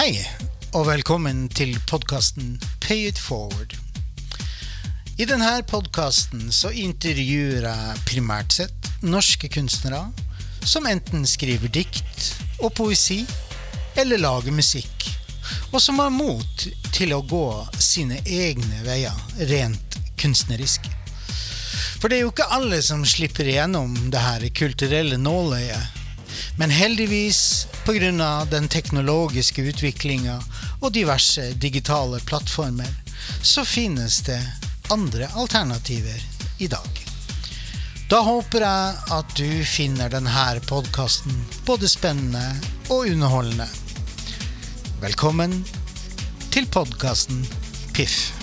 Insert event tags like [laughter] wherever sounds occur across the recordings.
Hei, og velkommen til podkasten Pay it forward. I denne podkasten intervjuer jeg primært sett norske kunstnere som enten skriver dikt og poesi, eller lager musikk, og som har mot til å gå sine egne veier rent kunstnerisk. For det er jo ikke alle som slipper igjennom det her kulturelle nåløyet. Men heldigvis, pga. den teknologiske utviklinga og diverse digitale plattformer, så finnes det andre alternativer i dag. Da håper jeg at du finner denne podkasten både spennende og underholdende. Velkommen til podkasten Piff.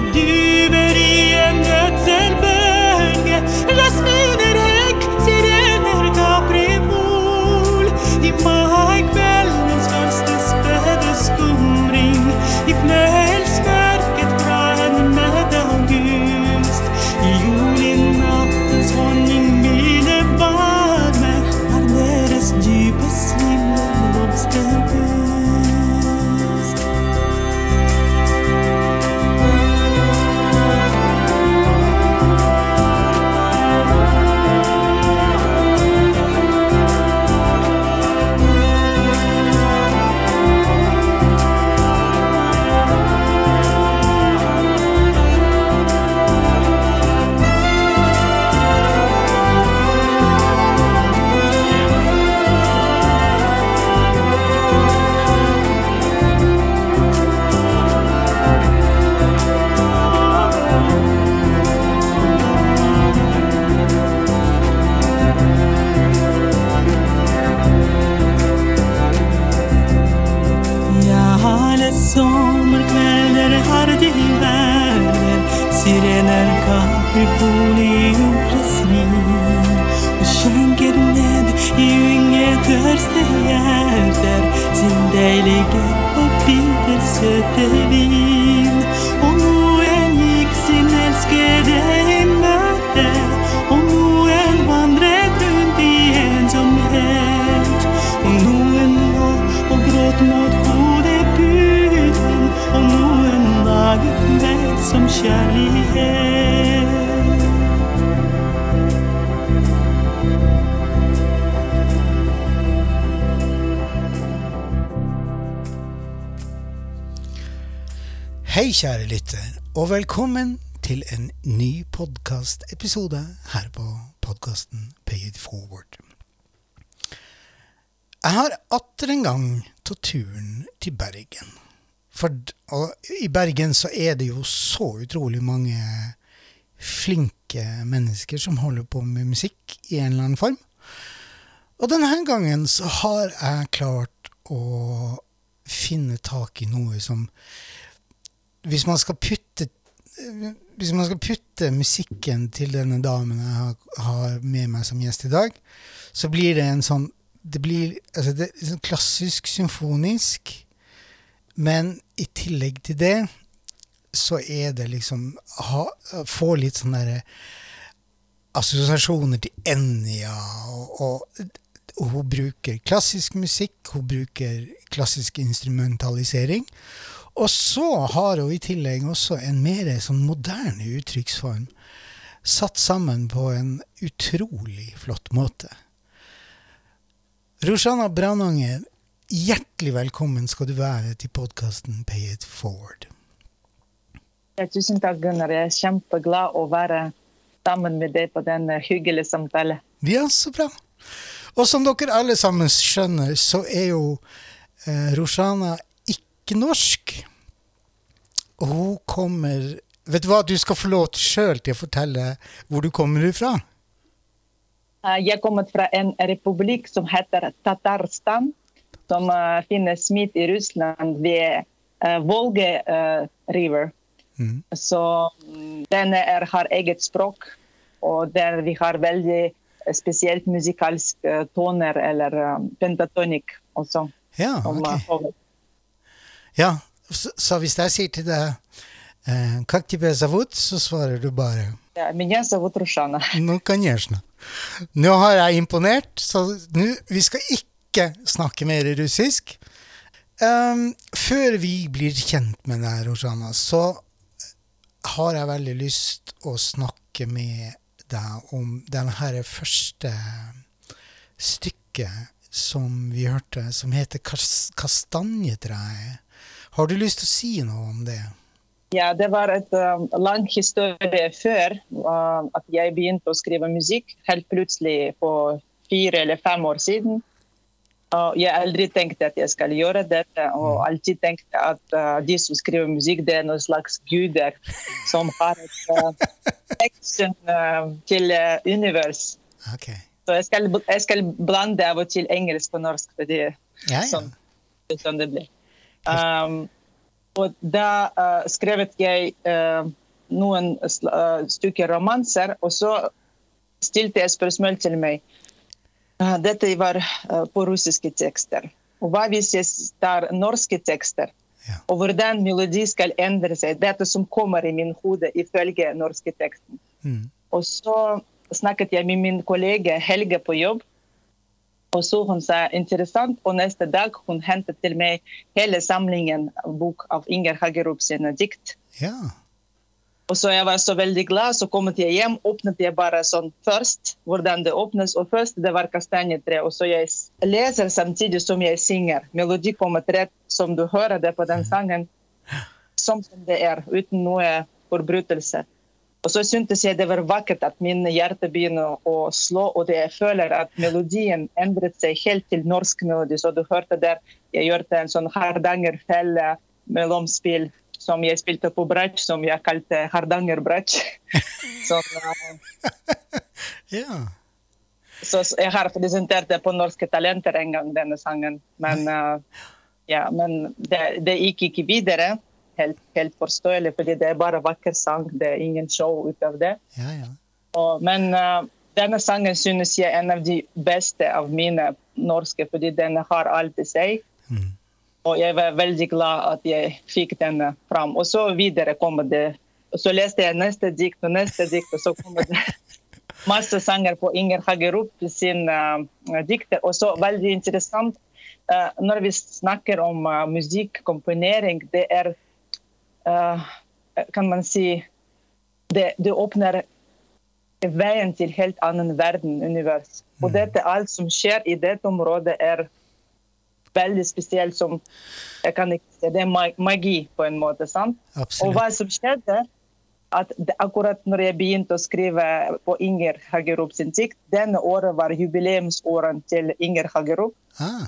Sine podkastepisode her på podkasten Pay it forward. Jeg har atter en gang tatt turen til Bergen. For i Bergen så er det jo så utrolig mange flinke mennesker som holder på med musikk i en eller annen form. Og denne gangen så har jeg klart å finne tak i noe som hvis man skal putte hvis man skal putte musikken til denne damen jeg har, har med meg som gjest i dag, så blir det en sånn Det blir altså det sånn klassisk symfonisk, men i tillegg til det så er det liksom ha, Få litt sånn derre assosiasjoner til Enja og, og, hun bruker klassisk musikk, hun bruker klassisk instrumentalisering. Og så har hun i tillegg også en mer sånn moderne uttrykksform. Satt sammen på en utrolig flott måte. Roshana Brananger, hjertelig velkommen skal du være til podkasten Pay it forward. Tusen takk, Gunnar. Jeg er kjempeglad å være sammen med deg på den hyggelige samtalen. Ja, så bra. Og som dere alle sammen skjønner, så er jo eh, Roshana ikke norsk. Og hun kommer Vet du hva, du skal få lov sjøl til å fortelle hvor du kommer fra. Jeg kommer fra en republikk som heter Tatarstan, som uh, finnes midt i Russland ved Volge Volga uh, River. Mm. Så den er, har eget språk, og der vi har veldig spesielt musikalske toner, eller pentatonikk også. Ja, som, ok. Ja, så, så hvis jeg sier til deg eh, Как тебя зовут, så svarer du bare Ja, Меня зовут Рушана. No, конечно. Nå har jeg imponert, så nå Vi skal ikke snakke mer russisk. Um, før vi blir kjent med deg, Roshana, så har jeg veldig lyst å snakke med deg om denne her første stykket som vi hørte, som heter Kas Kastanjetreet. Har du lyst til å si noe om det? Ja, det var et um, lang historie før uh, at jeg begynte å skrive musikk. Helt plutselig for fire eller fem år siden. Uh, jeg aldri tenkte at jeg skal gjøre dette, og alltid tenkte at uh, de som skriver musikk, det er noen slags guder som har et uh, uh, til uh, univers. Okay. Så jeg skal, jeg skal blande av og til engelsk og norsk. fordi Ja, ja. sånn, sånn det blir. Um, og da uh, skrevet jeg uh, noen uh, stykker romanser, og så stilte jeg spørsmål til meg. Dette var på russiske tekster. Og hva hvis jeg tar norske tekster? Ja. Og hvordan melodi skal endre seg? Dette som kommer i min hode ifølge norske teksten. Mm. Og så snakket jeg med min kollega Helge på jobb. Og så hun sa interessant, og neste dag hun hentet til meg hele samlingen bok av Inger Hagerup sine dikt. Ja. Og så jeg var så veldig glad, så kom jeg hjem, åpnet jeg bare sånn først, hvordan det åpnes, og først det var kastanjetre, og så jeg leser samtidig som jeg synger. Melodi kommer rett som du hører det på den sangen, som som det er, uten noe forbrytelse. Og så syntes jeg det var vakkert at min hjerte begynner å slå, og det jeg føler at melodien endret seg helt til norsk melodi. Så du hørte der, jeg gjorde en sånn Hardangerfelle mellomspill som jeg spilte på bratsj, som jeg kalte Hardangerbratsj. [laughs] Sånn, uh, ja. så så jeg har presentert det på Norske Talenter en gang, denne sangen. Men, uh, ja, men det, det gikk ikke videre. Helt, helt forståelig, fordi det er bare vakker sang. Det er ingen show ut av det. Ja, ja. Og, men uh, denne sangen synes jeg er en av de beste av mine norske, fordi den har alt i seg. Mm. Og jeg var veldig glad at jeg fikk denne fram. Og så videre kommer det. Og så leste jeg neste dikt og neste dikt, og så kommer det [laughs] masse sanger på Inger Hagerup sin uh, dikter. Og så veldig interessant, uh, når vi snakker om uh, musikkomponering, det er eh, Kan man si det, det åpner veien til helt annen verden, univers. Og dette, alt som skjer i dette området, er veldig spesielt som jeg kan ikke si, Det er magi, på en måte. sant? Absolutt. Og hva som skjedde, at det, akkurat når jeg begynte å skrive på Inger Hagerup sin dikt, denne året var jubileumsåret til Inger Hagerup. Ah,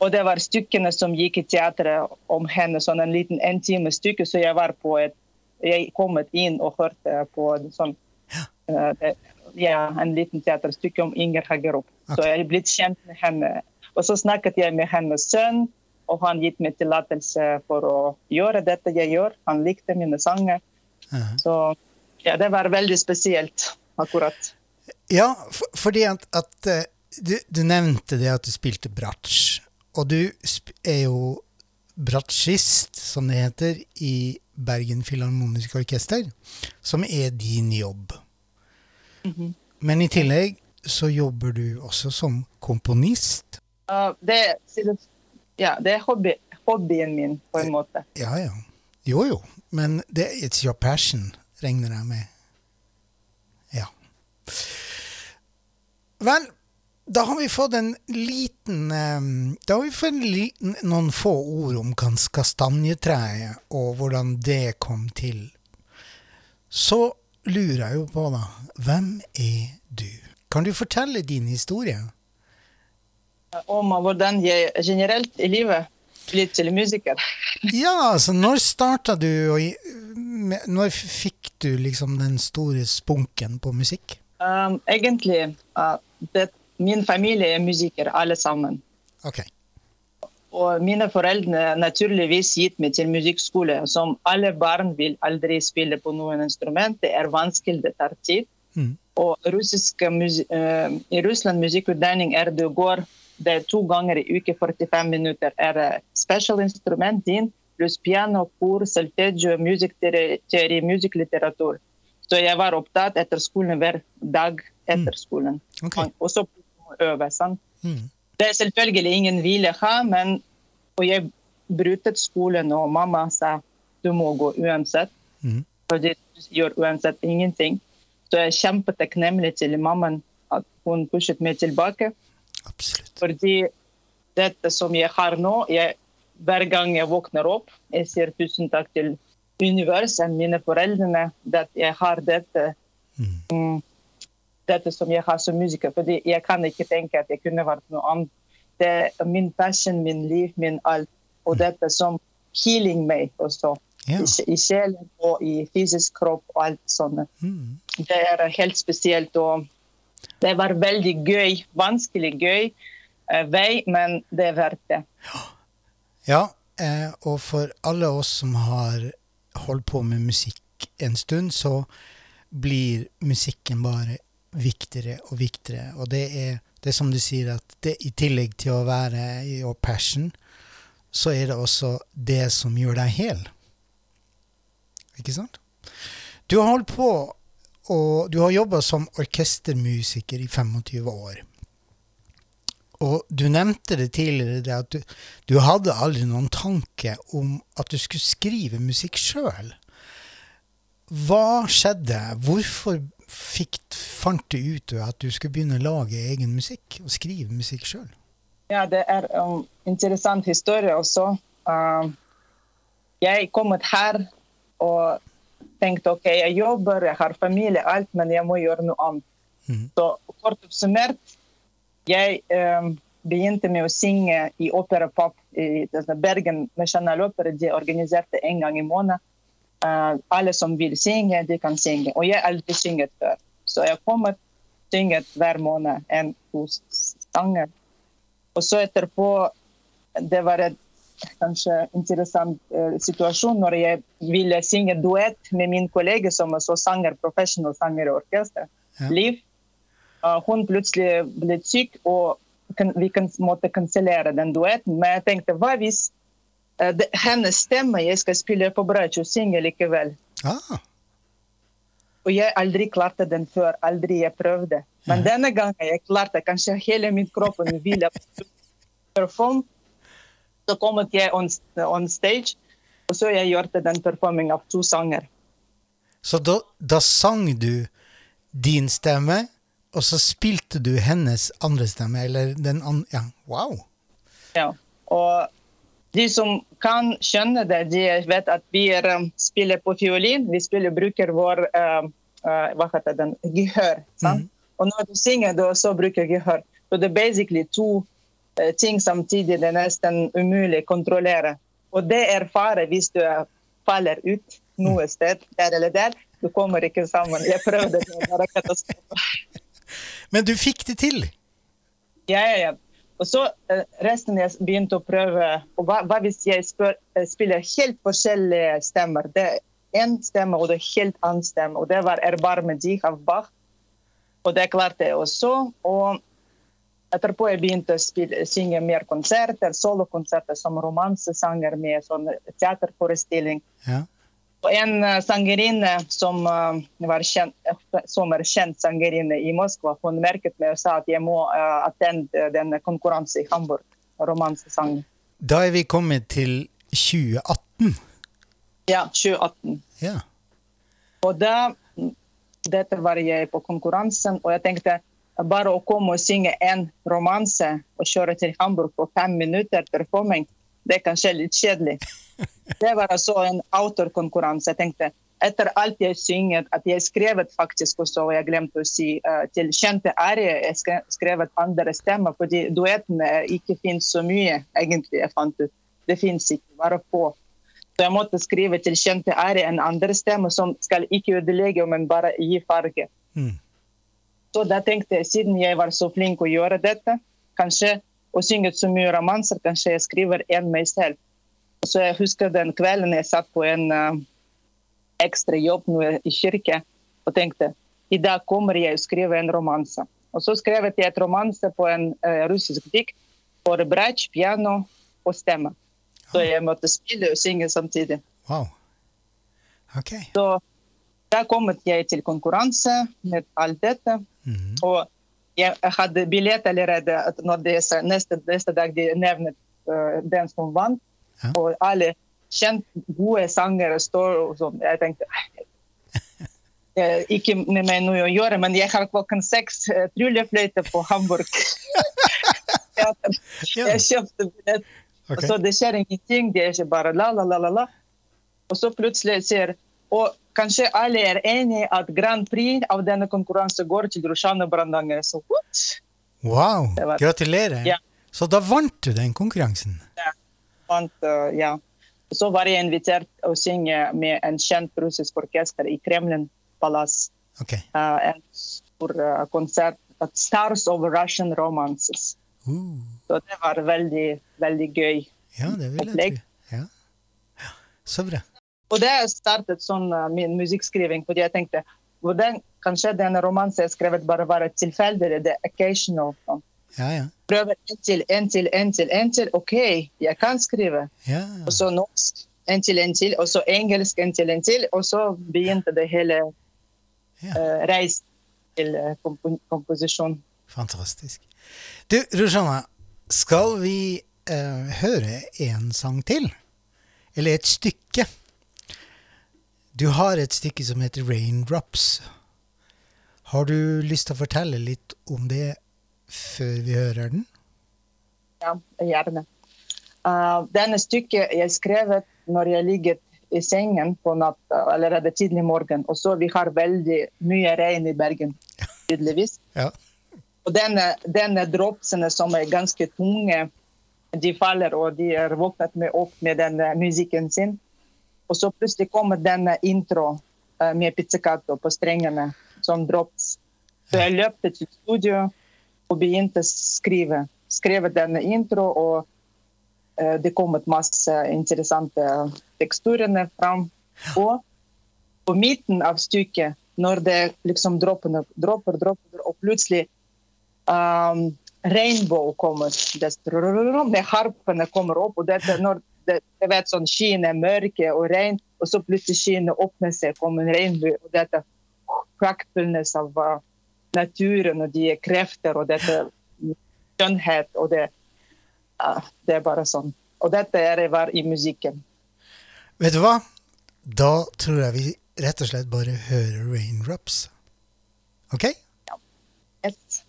Og det var stykkene som gikk i teatret om henne, sånn en liten en time stykke, så jeg var på et Jeg kom inn og hørte på en sånn ja. Uh, ja, en liten teaterstykke om Inger Hagerup. Så jeg er blitt kjent med henne. Og så snakket jeg med hennes sønn, og han gitt meg tillatelse for å gjøre dette jeg gjør. Han likte mine sanger. aha. Så ja, det var veldig spesielt, akkurat. Ja, for, fordi at, at eh, du, du nevnte det at du spilte bratsj. Og du er jo bratsjist, som det heter, i Bergen Filharmoniske Orkester, som er din jobb. Men i tillegg så jobber du også som komponist. Uh, det, ja, det er hobby, hobbyen min, på en måte. Ja, ja. Jo, jo. Men det, it's your passion, regner jeg med. Ja. Vel, da har vi fått en liten eh, Da har vi fått liten, noen få ord om kastanjetreet og hvordan det kom til. Så lurer jeg jo på, da, hvem er du? Kan du fortelle din historie? Om hvordan jeg generelt i livet ble til musiker. [laughs] ja, altså når starta du, og når fikk du liksom den store spunken på musikk? Um, egentlig uh, det, Min familie er musikere, alle sammen. Okay. Og mine foreldre naturligvis gitt meg til musikkskole. Som alle barn vil aldri spille på noen instrument. Det er vanskelig, det tar tid. Mm. Og russisk, uh, i Russland musikkutdanning er det går det er to ganger i uke 45 minutter. er spesialinstrument din pluss piano, kor, solfeggio, musikkteori, musikklitteratur. Så jeg var opptatt etter skolen hver dag etter skolen. Mm. Okay. Og så øve. Mm. Det er selvfølgelig ingen hvile her, men jeg brøt skolen, og mamma sa du må gå uansett. Mm. Fordi du gjør uansett ingenting. Så jeg er kjempetakknemlig til mammaen at hun pushet meg tilbake. Absolutt. Fordi dette som jeg har nå jeg, Hver gang jeg våkner opp, jeg sier tusen takk til universet, mine foreldrene, at jeg har dette. Mm. Mm, dette som jeg har som musiker. Fordi jeg kan ikke tenke at jeg kunne vært noe annet. Det er min passion, min liv, min alt. Og dette som healing meg også. Ja. I, I sjelen og i fysisk kropp og alt sånt. Mm. Det er helt spesielt. og det var veldig gøy. Vanskelig gøy eh, vei, men det er verdt det. Ja, eh, og for alle oss som har holdt på med musikk en stund, så blir musikken bare viktigere og viktigere. Og det er, det er som du sier, at det, i tillegg til å være your passion, så er det også det som gjør deg hel. Ikke sant? Du har holdt på og du har jobba som orkestermusiker i 25 år. Og du nevnte det tidligere, det at du, du, hadde aldri noen tanke om at du skulle skrive musikk sjøl. Hva skjedde? Hvorfor fikk, fant du ut at du skulle begynne å lage egen musikk og skrive musikk sjøl? Ja, det er en um, interessant historie også. Uh, jeg kom her og tenkte ok, jeg jobber, jeg har familie, alt, men jeg må gjøre noe annet. Mm. Så kort oppsummert, jeg um, begynte med å synge i Opera Pop i Bergen Nasjonalopera. De organiserte en gang i måneden. Uh, alle som vil synge, de kan synge. Og jeg har aldri synget før. Så jeg kommer synget hver måned en to sanger. Og så etterpå Det var et kanskje interessant uh, situasjon når jeg ville synge duett med min kollega som også sanger, professional sanger i orkester. Ja. Liv. Uh, hun plutselig ble syk, og kan, vi kan, måtte kansellere den duetten. Men jeg tenkte hva hvis det, hennes stemme jeg skal spille på bratsjo, synge likevel? Ah, Og jeg aldri klarte den før. Aldri jeg prøvde. Men denne gangen jeg klarte kanskje hele min kropp ville performe. Så kom jeg on, on stage, og så jeg gjorde den performing av to sanger. så da, da sang du din stemme, og så spilte du hennes andre stemme, eller den andre Ja, wow! Ja. Og de som kan skjønne det, de vet at vi er, um, spiller på fiolin. Vi spiller, bruker vår uh, uh, hva heter den, gehør. sant? Og når du synger, du også bruker gehør. Så det er basically to uh, ting samtidig. Det er nesten umulig å kontrollere. Og det er fare hvis du faller ut noe sted, der eller der. Du kommer ikke sammen. Jeg prøvde, det var katastrofe. [laughs] Men du fikk det til! Ja, ja, ja. Og så eh, jeg begynte å prøve og hva, hva hvis jeg spør, eh, spiller helt forskjellige stemmer? Det er én stemme og det er helt annen stemme. Og det var 'Erbarme dich' av Bach. Og det klarte jeg også. Og etterpå jeg begynte å spille, synge mer konserter, solokonserter som romansesanger med sånn teaterforestilling. Ja. En eh, sangerinne som, eh, var kjent, eh, som er kjent sangerinne i Moskva, hun merket meg og sa at jeg må attende denne konkurransen i Hamburg. Romansesang. Da er vi kommet til 2018. Ja, 2018. Ja. Og da dette var jeg på konkurransen, og jeg tenkte bare å komme og synge en romanse og kjøre til Hamburg på fem minutter performing, det er kanskje litt kjedelig. [laughs] Det var altså en autorkonkurranse. Jeg tenkte etter alt jeg synger, at jeg skrevet faktisk også, og jeg glemte å si, uh, til kjente ære, jeg skre- skrevet andre stemmer, fordi duettene ikke finnes så mye, egentlig, jeg fant ut. Det finnes ikke, bare få. Så jeg måtte skrive til kjente ære en andre stemme som skal ikke ødelegge, men bare gi farge. Mm. Så da tenkte jeg, siden jeg var så flink å gjøre dette, kanskje å synge så mye romanser, kanskje jeg skriver en meg selv. Så jeg husker den kvelden jeg satt på en uh, ekstra jobb i kirke og tenkte i dag kommer jeg å skrive en romanse. Og så skrev jeg et romanse på en uh, russisk dikt for bratsj, piano og stemme. Så jeg måtte spille og synge samtidig. Wow. Okay. Så da kom jeg til konkurranse med alt dette. Mhm. Og jeg hadde billett allerede når er neste, neste dag de nevnet uh, den som vant. Ja. Og alle kjent gode sangere står og sånn. Jeg tenkte eh, [laughs] ikke med meg noe å gjøre, men jeg har klokken seks uh, tryllefløyte på Hamburg. [laughs] Jeg kjøpte billett, Ok. så det skjer ingenting. Det er ikke bare la, la, la, la, la. Og så plutselig sier og kanskje alle er enige at Grand Prix av denne konkurransen går til Rushana Brandanger. Så what? Wow. Gratulerer. Ja. Så da vant du den konkurransen. Vant, uh, ja. Så var jeg invitert å synge med en kjent russisk orkester i Kremlin palass. Okay. Uh, en stor uh, konsert. Stars of Russian Romances. Uh. Så det var veldig, veldig gøy. Ja, det vil jeg tro. Ja. ja. Så bra. Og det startet sånn min musikkskriving, fordi jeg tenkte hvordan kanskje denne romansen jeg skrevet bare var et tilfeldig, det er occasional. Sånn. Ja, ja. Prøver en til, en til, en til, en til. OK, jeg kan skrive. Ja. Og så norsk, en til, en til. Og så engelsk, en til, en til. Og så begynte det hele ja. uh, reisen til komp komposisjon. Fantastisk. Du, Roshana, skal vi uh, høre en sang til? Eller et stykke? Du har et stykke som heter Raindrops. Har du lyst til å fortelle litt om det før vi hører den? Ja, gjerne. Uh, denne stykket jeg skrevet når jeg ligget i sengen på natta, allerede tidlig morgen. Og så vi har veldig mye regn i Bergen, tydeligvis. [laughs] Ja. Og denne, denne dropsene som er ganske tunge, de faller, og de er våknet med opp med denne musikken sin. Og så plutselig kommer denne intro eh, med pizzicato på strengene, som drops. Så jeg løpte til studio og begynte å skrive. Skrevet denne intro, og eh, det kom masse interessante teksturene fram. Og på midten av stykket, når det liksom dropper, dropper, dropper, og plutselig um, Rainbow kommer. Det, med harpene kommer opp. og dette, når det, jeg vet sånn Skyene er mørke og regn, og så plutselig skyene åpner seg, kommer en regnbue. Og dette praktfulness av uh, naturen og de krefter og dette skjønnhet. og det, det er bare sånn. Og dette er det var i musikken. Vet du hva? Da tror jeg vi rett og slett bare hører Raindrops. Ok? Ja. Yes.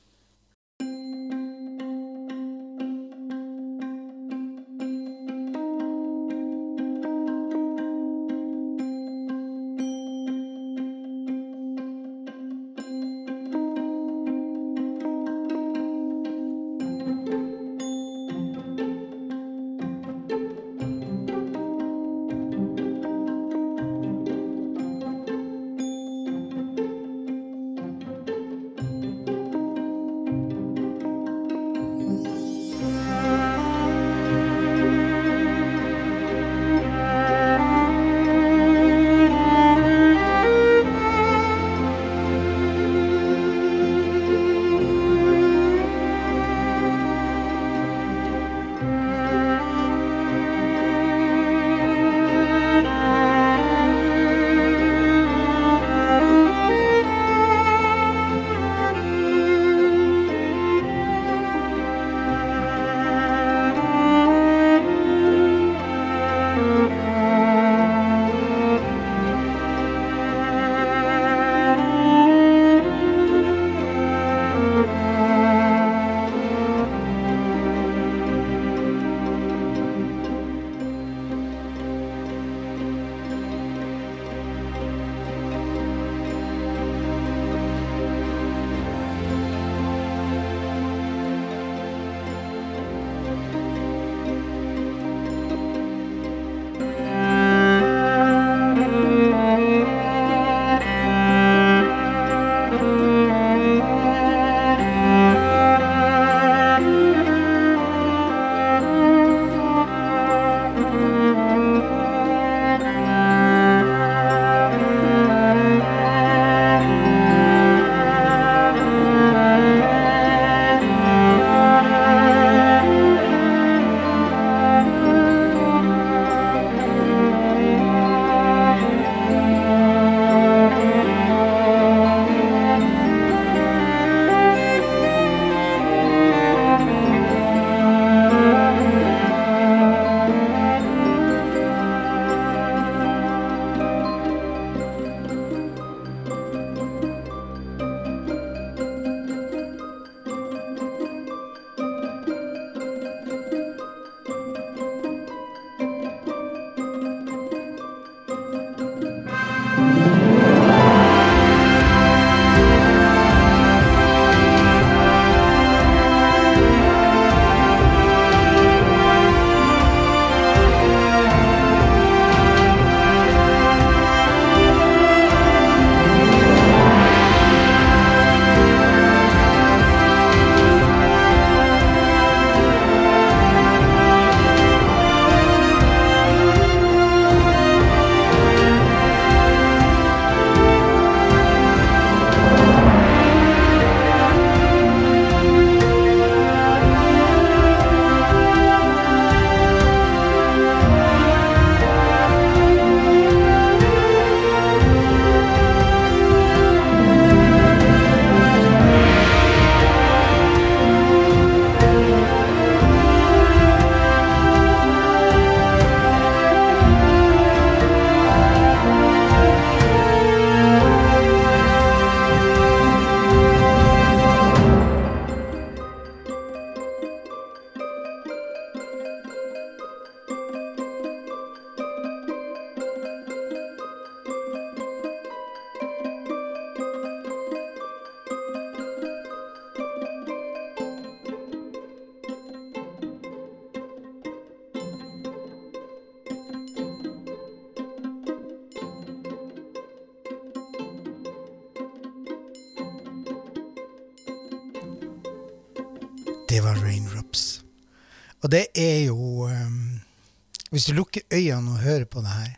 Hvis du lukker øynene og hører på det her,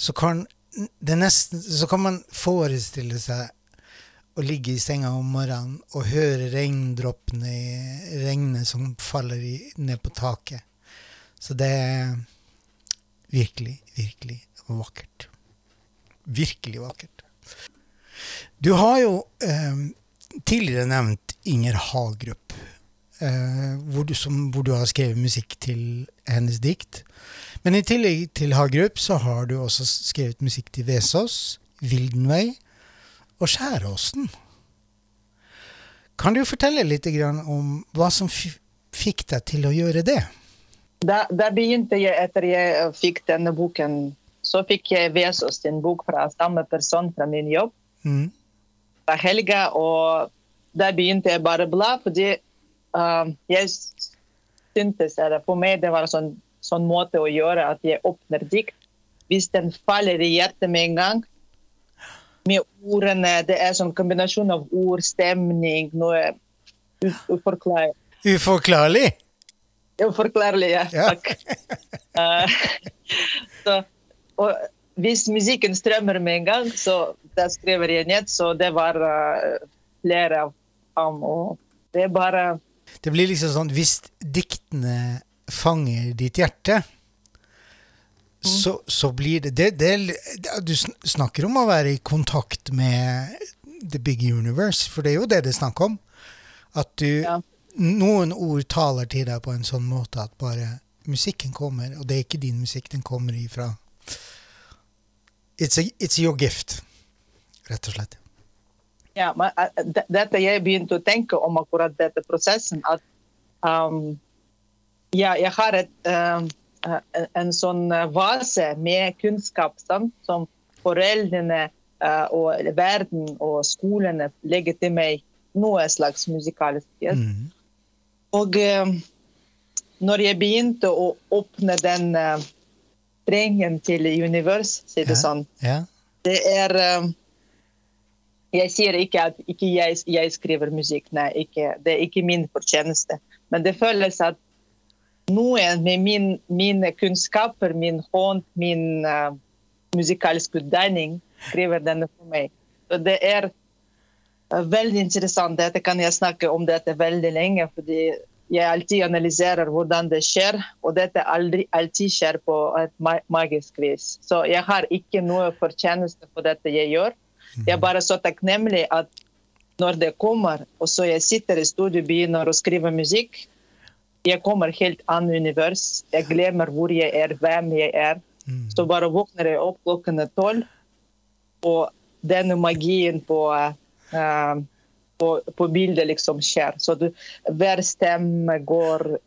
så kan, nesten, så kan man forestille seg å ligge i senga om morgenen og høre regndroppene i regnet som faller i, ned på taket. Så det er virkelig, virkelig vakkert. Virkelig vakkert. Du har jo eh, tidligere nevnt Inger Hagerup, eh, hvor, du, som, hvor, du, har skrevet musikk til hennes dikt. Men i tillegg til Hagerup så har du også skrevet musikk til Vesaas, Vildenvei og Skjæråsen. Kan du fortelle litt om hva som fikk deg til å gjøre det? Da, da, begynte jeg etter jeg fikk denne boken. Så fikk jeg Vesaas sin bok fra samme person fra min jobb. Mm. Helga, og da begynte jeg bare å bla, fordi uh, jeg syntes eller For meg det var en sånn, sånn måte å gjøre at jeg åpner dikt. Hvis den faller i hjertet med en gang, med ordene Det er sånn kombinasjon av ord, stemning, noe uforklarlig. Uforklarlig? Uforklarlig, ja. ja. Takk. uh, [laughs] [laughs] så, og hvis musikken strømmer med en gang, så da skriver jeg ned. Så det var uh, flere av ham. Og det er bare Det blir liksom sånn Hvis diktene fanger ditt hjerte, mm. så, så, blir det, det, det, Du snakker om å være i kontakt med the big universe, for det er jo det det er snakk om. At du ja. Noen ord taler til deg på en sånn måte at bare musikken kommer, og det er ikke din musikk, den kommer ifra It's, a, it's your gift, rett og slett. Ja, men dette jeg begynte å tenke om akkurat dette prosessen. At um, ja, jeg har et, uh, en sånn vase med kunnskap sant, som foreldrene uh, og verden og skolene legger til meg noe slags musikalsk. Yes. Mm. Og uh, når jeg begynte å åpne den uh, strengen til univers, sier det ja. sånn, ja. det er uh, jeg sier ikke at ikke jeg, jeg, skriver musikk, nei, ikke, det er ikke min fortjeneste. Men det føles at noen med min, mine kunnskaper, min hånd, min uh, musikalske utdanning, skriver denne for meg. Så det er uh, veldig interessant. Dette kan jeg snakke om dette veldig lenge. fordi jeg alltid analyserer hvordan det skjer, og dette aldri, alltid skjer på et magisk vis. Så jeg har ikke noe fortjeneste for dette jeg gjør. Jeg er bare så takknemlig at når det kommer, og så jeg sitter i studio og begynner å skrive musikk, jeg kommer helt annet univers. Jeg glemmer hvor jeg er, hvem jeg er. Så bare våkner jeg opp klokken tolv, og denne magien på, uh, på, på, bildet liksom skjer. Så du, hver stemme går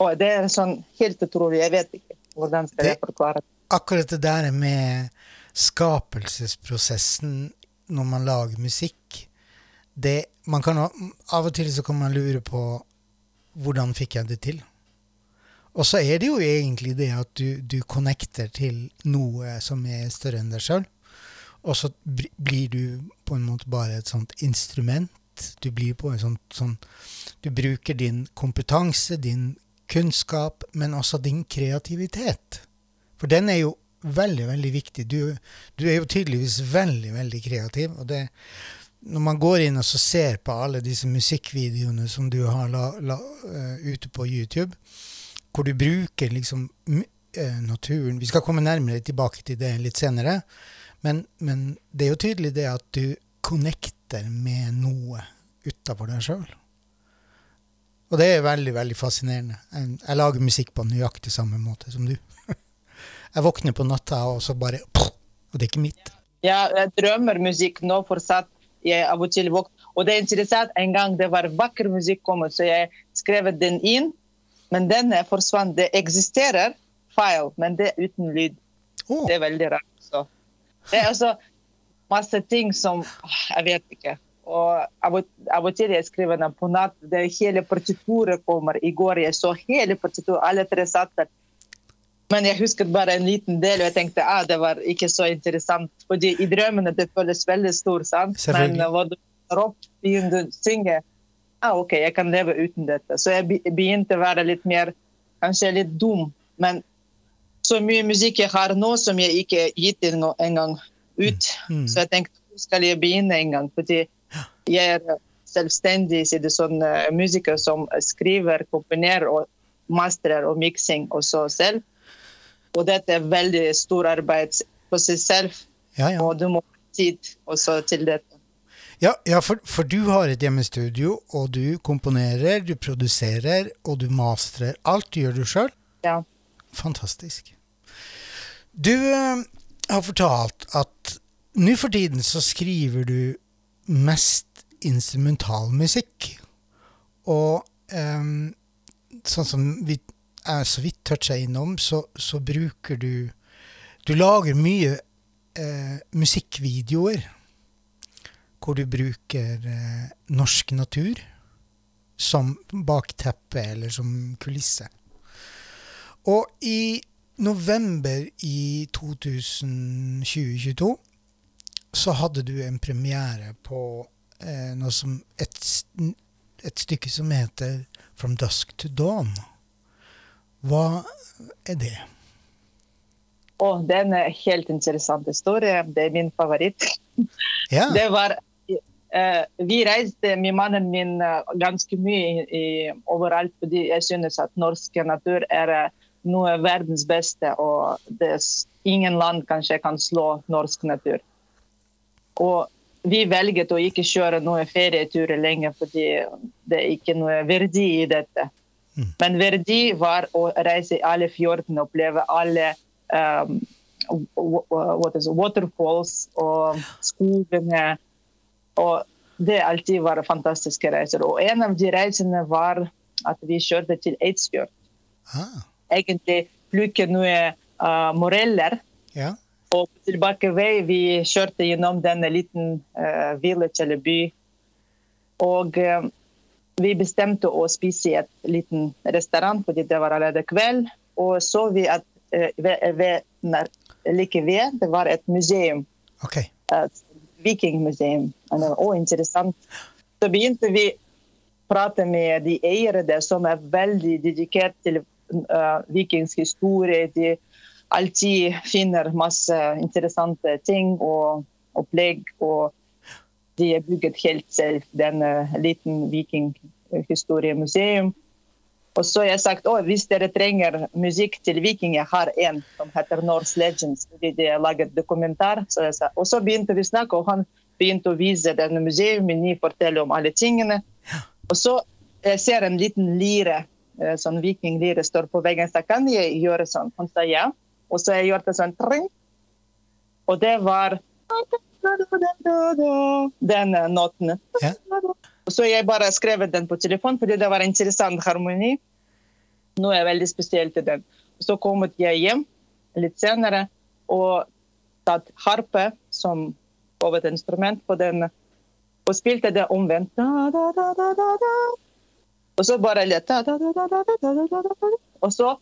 og Det er sånn helt utrolig. Jeg vet ikke hvordan skal jeg forklare det. Akkurat det der med skapelsesprosessen når man lager musikk det, kan, Av og til så kan man lure på hvordan fikk jeg det til? Og så er det jo egentlig det at du, du connecter til noe som er større enn deg sjøl. Og så blir du på en måte bare et sånt instrument. Du blir på en sånt, sånn Du bruker din kompetanse, din kunnskap, men også din kreativitet. For den er jo veldig, veldig viktig. Du, du, er jo tydeligvis veldig, veldig kreativ. og det når man går inn og ser på alle disse musikkvideoene som du har la, la, uh, ute på YouTube, hvor du bruker liksom uh, naturen Vi skal komme nærmere tilbake til det litt senere, men, men det er jo tydelig det at du connecter med noe utafor deg sjøl. Og det er veldig, veldig fascinerende. Jeg, jeg lager musikk på nøyaktig samme måte som du. Jeg våkner på natta, og så bare Og det er ikke mitt. Ja, jeg drømmer musikk nå fortsatt. Jeg av og til våkner. Og det er interessant, en gang det var vakker musikk kommet, så jeg skrev den inn. Men den forsvant. Det eksisterer file, men det er uten lyd. Oh. Det er veldig rart. Så. Det er altså masse ting som Jeg vet ikke. Og av og, til jeg skriver den på natt. Det hele partituret kommer. I går jeg så hele partituret, alle tre satser. Men jeg husker bare en liten del, og jeg tenkte ah, det var ikke så interessant. Fordi i drømmene det føles veldig stort, sant? men hva du tar opp, begynner å synge, ah, ok, jeg kan leve uten dette. Så jeg begynte å være litt mer Kanskje litt dum. Men så mye musikk jeg har nå som jeg ikke har gitt engang engang ut. Mm. Så jeg tenkte hvor skal jeg begynne en gang? Fordi jeg er selvstendig så det sånn, eh, musiker som skriver, komponerer og mastrer og miksing også selv. Og dette er veldig stor arbeid på seg selv, Ja, ja. og du må ha tid også til dette. Ja, ja for, for du har et hjemmestudio, og du komponerer, du produserer, og du mastrer. Alt gjør du sjøl. Ja. Fantastisk. Du eh, har fortalt at nå for tiden så skriver du mest instrumentalmusikk. Og eh, sånn som vi er så vidt toucha innom, så, så bruker du Du lager mye eh, musikkvideoer hvor du bruker eh, norsk natur som bakteppe eller som kulisse. Og i november i 2022 så hadde du en premiere på eh, noe som et, et stykke som heter From Dusk to Dawn. Hva er det? Oh, det er en helt interessant historie. Det er min favoritt. [laughs] Ja, Det var uh, Vi reiste med mannen min eh, ganske mye i, overalt fordi jeg synes at norsk natur er eh, noe av verdens beste. Og det ingen land kanskje kan slå norsk natur. Og vi velget å ikke kjøre noen ferieturer lenger fordi det er ikke noe verdi i dette. Men verdi var å reise i alle fjordene, oppleve alle um, waterfalls og skogene. Og det alltid var fantastiske reiser. Og en av de reisene var at vi kjørte til Eidsfjord. ah, Egentlig plukke noen uh, moreller. ja. Og på tilbakevei vi kjørte gjennom denne liten uh, village eller by. Og eh, vi bestemte å spise i et liten restaurant fordi det var allerede kveld. Og så vi at eh, ved, ved, nær- like ved det var et museum. Okay. Et vikingmuseum. Og det var, også interessant. Så begynte vi å prate med de eiere der som er veldig dedikert til uh, vikingsk historie. De alltid finner masse interessante ting og opplegg. Og de er bygget helt selv, denne liten vikinghistoriemuseum. Og så har jeg sagt at hvis dere trenger musikk til viking, jeg har en som heter Norse Legends. fordi de har laget dokumentar. Så jeg sa, og så begynte vi å snakke, og han begynte å vise denne museet, men forteller om alle tingene. Og så jeg ser en liten lire, eh, sånn vikinglire, står på veggen. Så kan jeg gjøre sånn? Han sa ja. Og så jeg gjorde sånn tring. Og det var den eh, noten. Ja. Så jeg bare skrevet den på telefon fordi det var interessant harmoni. Nå er jeg veldig spesiell til den. Så kom jeg hjem litt senere og tatt harpe som hovedinstrument på den, og spilte det omvendt. Og så bare litt Og så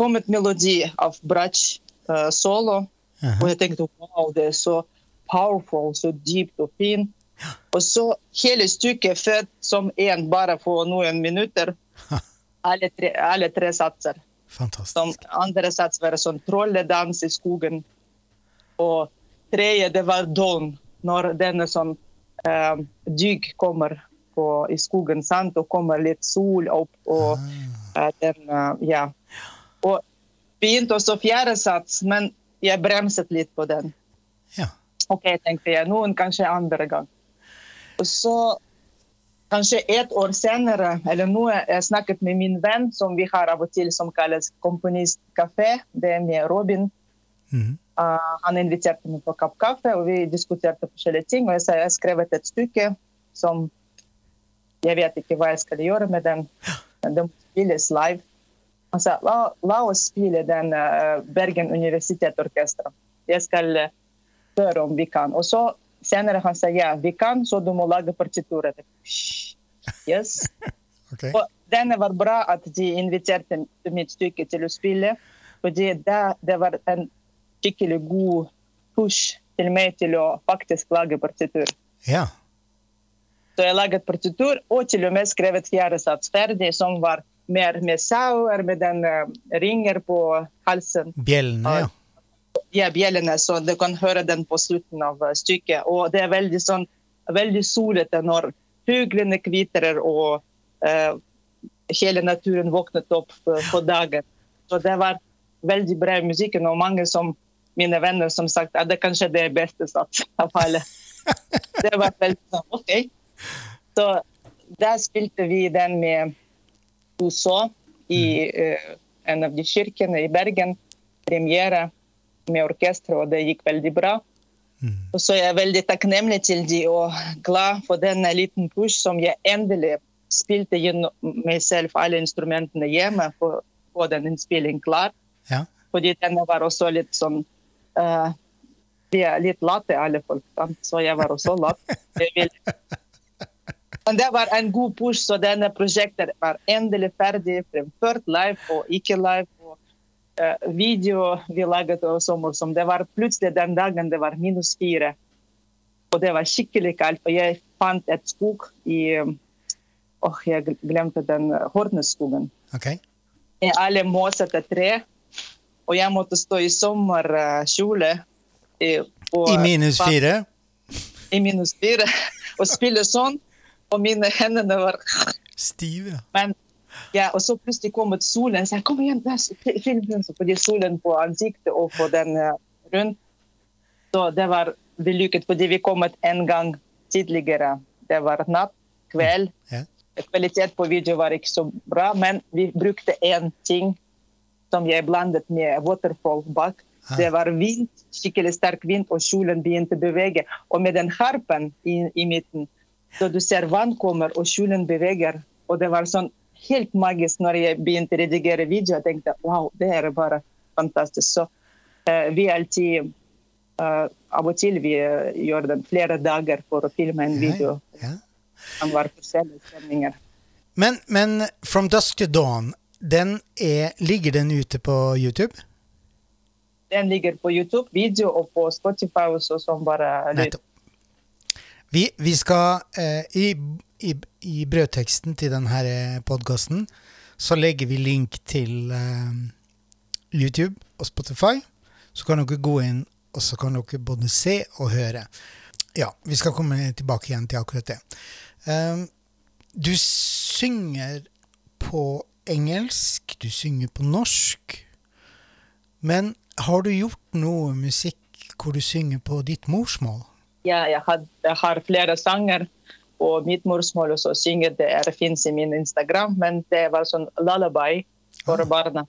kom et melodi av bratsj uh, solo, og jeg tenkte wow, det er så powerful, så dypt og fint. [gasps] Og så hele stykket født som én bare for noen minutter. [laughs] Alle tre, alle tre satser. Som Fantastisk. andre sats var sånn trolledans i skogen. Og tredje, det var dawn, når denne sånn eh, dygg kommer på, i skogen, sant? og kommer litt sol opp. og ah. den, eh, ja. Og begynte også fjerde sats, men jeg bremset litt på den. Ja. Ok, tenkte jeg. Noen kanskje andre gang. Så kanskje et år senere, eller noe, jeg snakket med min venn som vi har av og til som kalles Komponistkafé. Det er med Robin. Mhm. Uh, han inviterte meg på kapp kaffe, og vi diskuterte forskjellige ting. Og jeg sa jeg har skrevet et stykke som jeg vet ikke hva jeg skal gjøre med den. Men det må spilles live. Han sa la, la oss spille den uh, Bergen universitetsorkester. Jeg skal uh, om vi kan. Og så senere han sa ja, vi kan, så du må lage partituret. Yes. [laughs] okay. Og denne var bra at de inviterte mitt stykke til å spille. Fordi det, det var en skikkelig god push til meg til å faktisk lage partitur. Ja. Så jeg laget partitur og til og med skrevet fjerde sats ferdig, som var mer med sauer, med den eh, ringer på halsen. Bjellene, ja. Ja, bjellene, så du kan høre den på slutten av eh, stykket. Og det er veldig sånn, veldig solete når fuglene kvitrer og eh, hele naturen våknet opp på, dagen. Så det var veldig bra musikk, og mange som mine venner som sagt at det kanskje er det beste av alle. [laughs] det var veldig sånn, OK. Så der spilte vi den med USA i uh, en av de kirkene i Bergen. Premiere med orkesteret, og det gikk veldig bra. Og så er jeg veldig takknemlig til de og glad for denne liten push som jeg endelig spilte gjennom meg selv alle instrumentene hjemme for å få den innspillingen klar. ja. Fordi denne var også litt sånn De er litt late, alle folk. sant? Så jeg var også lat. [laughs] Men det var en god push, så denne prosjektet var endelig ferdig, fremført live og ikke live. og Video vi laget også sommersom. Det var plutselig den dagen det var minus fire. Og det var skikkelig kaldt. Og jeg fant et skog i Åh, jeg glemte den Horneskogen Ok. I alle måsete tre. Og jeg måtte stå i sommerkjole i, I minus fire? I minus fire. Og spille sånn. Og mine hendene var Stive. Men ja, og så plutselig kom solen. Så jeg kom igjen, film den, fordi solen på ansiktet og på den eh, rundt. Så det var vellykket, fordi vi kom en gang tidligere. Det var natt, kveld. Ja. Kvalitet på video var ikke så bra, men vi brukte én ting som jeg blandet med waterfall bak. Ah. Det var vind, skikkelig sterk vind, og kjolen begynte å bevege. Og med den harpen i, i midten, så du ser vann kommer, og kjolen beveger. Og det var sånn helt magisk når jeg begynte å redigere video. Jeg tenkte wow, det er bare fantastisk. Så uh, vi alltid uh, Av og til vi uh, gjør den flere dager for å filme en video. ja. som var forskjellige stemninger. Men, men From Dusk to Dawn, den er, ligger den ute på YouTube? Den ligger på YouTube, video og på Spotify også som bare lyd. Vi, vi skal eh, i, i, I brødteksten til denne podkasten så legger vi link til eh, YouTube og Spotify. Så kan dere gå inn, og så kan dere både se og høre. Ja, vi skal komme tilbake igjen til akkurat det. Eh, du synger på engelsk, du synger på norsk. Men har du gjort noe musikk hvor du synger på ditt morsmål? Ja, jeg, had, jeg har flere sanger på mitt morsmål, og så synger det er, finnes i min Instagram, men det var sånn lullaby for Ah. barna.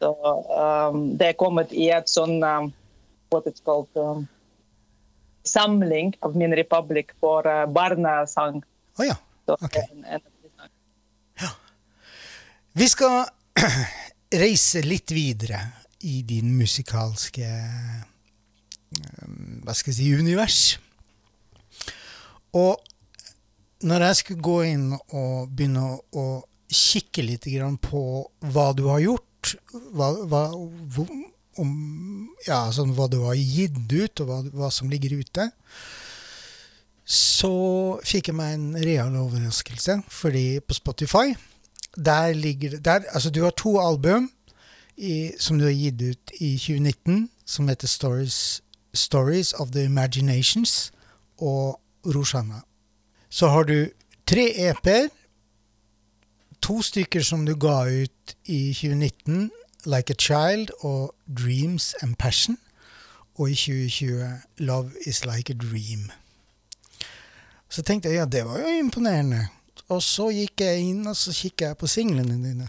Så, um, det er kommet i et sånn um, what it's called, um, samling av Min Republic for uh, barnesang. Å ja. Så, Ok. en, en, Vi skal [clears throat] reise litt videre i din musikalske Hva skal jeg si univers. Og når jeg skulle gå inn og begynne å, å kikke litt på hva du har gjort, hva, hva, hvor, om, ja, sånn, hva du har gitt ut, og hva, hva som ligger ute, så fikk jeg meg en real overraskelse, fordi på Spotify der ligger der, altså Du har to album i, som du har gitt ut i 2019, som heter Stories, Stories of the Imaginations og Roshana. Så har du tre EP-er, to stykker som du ga ut i 2019, Like a Child og Dreams and Passion, og i 2020 Love Is Like a Dream. Så tenkte jeg ja, det var jo imponerende. Og så gikk jeg inn og så kikka jeg på singlene dine.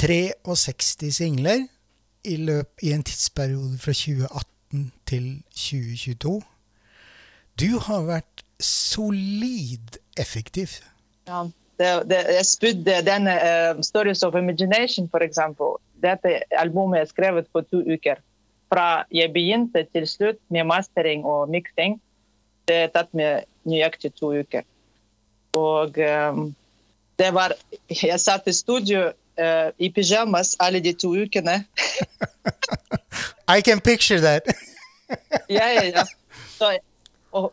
63 singler i, løp, i en tidsperiode fra 2018 til 2022. Du har vært solid effektiv. Ja, det, det, jeg spydde denne uh, Stories of Imagination, eksempel. Dette albumet er skrevet på to uker. Fra jeg begynte til slutt med mastering og mixing, det har tatt meg nøyaktig to uker. Og um, det var Jeg satt i studio eh, i pyjamas alle de to ukene. [laughs] I can picture that. [laughs] ja, ja, ja. Så,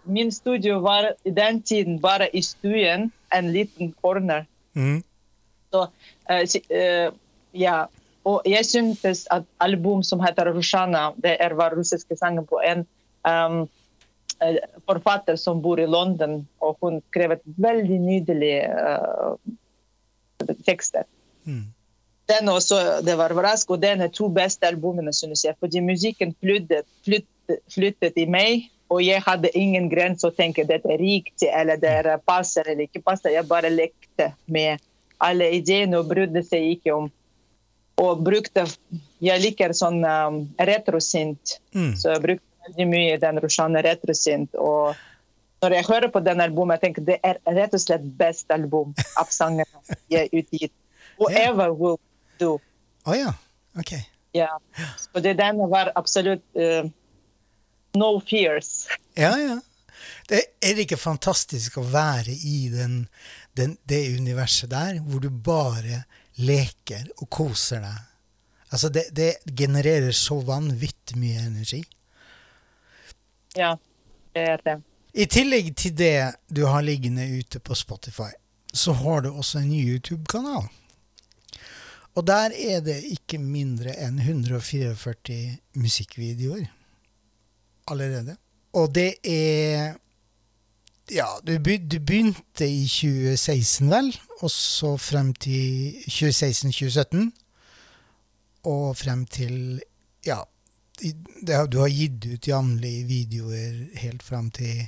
min studio var i den tiden bare i stuen, en liten corner. Mm. Så, uh, ja. Og jeg syntes at album som heter Rushana, det er var russiske sanger på en um, forfatter som bor i London, og hun skrev et veldig nydelig uh, tekster. Mm. Den også, det var rask, og den er to beste albumene, synes jeg. Fordi musikken flyttet, flyttet, flyttet i meg, og jeg hadde ingen grense å tenke dette er riktig, eller det er passer eller ikke passer. Jeg bare lekte med alle ideene og brydde seg ikke om Og brukte Jeg liker sånn um, retrosint, Mm. så jeg brukte veldig mye den Rushane retrosint. Og når jeg hører på den albumet, jeg tenker det er rett og slett best album av sangene jeg har utgitt. Og yeah. will do. Å ja. Ok. Ja. Fordi den var absolutt uh, no fears. Ja, ja. Det er det ikke fantastisk å være i den, den, det universet der, hvor du bare leker og koser deg? Altså, det, det genererer så vanvittig mye energi. Ja, det er det. I tillegg til det du har liggende ute på Spotify, så har du også en YouTube-kanal. Og der er det ikke mindre enn 144 musikkvideoer allerede. Og det er Ja, du, begynte i 2016, vel? Og så frem til 2016-2017. Og frem til Ja, du har gitt ut jevnlig videoer helt frem til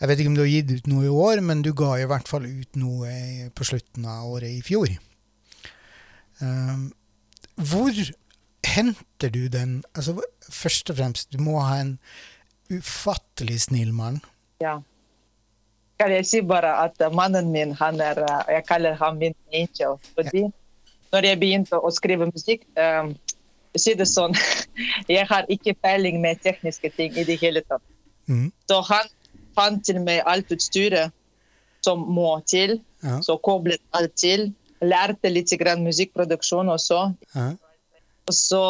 Jeg vet ikke om du har gitt ut noe i år, men du ga i hvert fall ut noe på slutten av året i fjor. Um, hvor henter du den altså, Først og fremst, du må ha en ufattelig snill mann. Ja. Kan jeg si bare at eh, mannen min, han er eh, Jeg kaller ham min angel. Fordi når jeg begynte å skrive musikk um, si det sånn, [laughs] Jeg har ikke peiling med tekniske ting i det hele tatt. Mm. Så han fant til meg alt utstyret som må til. Ja. Så koblet alt til. Lærte litt grann musikkproduksjon også. Ja. Og så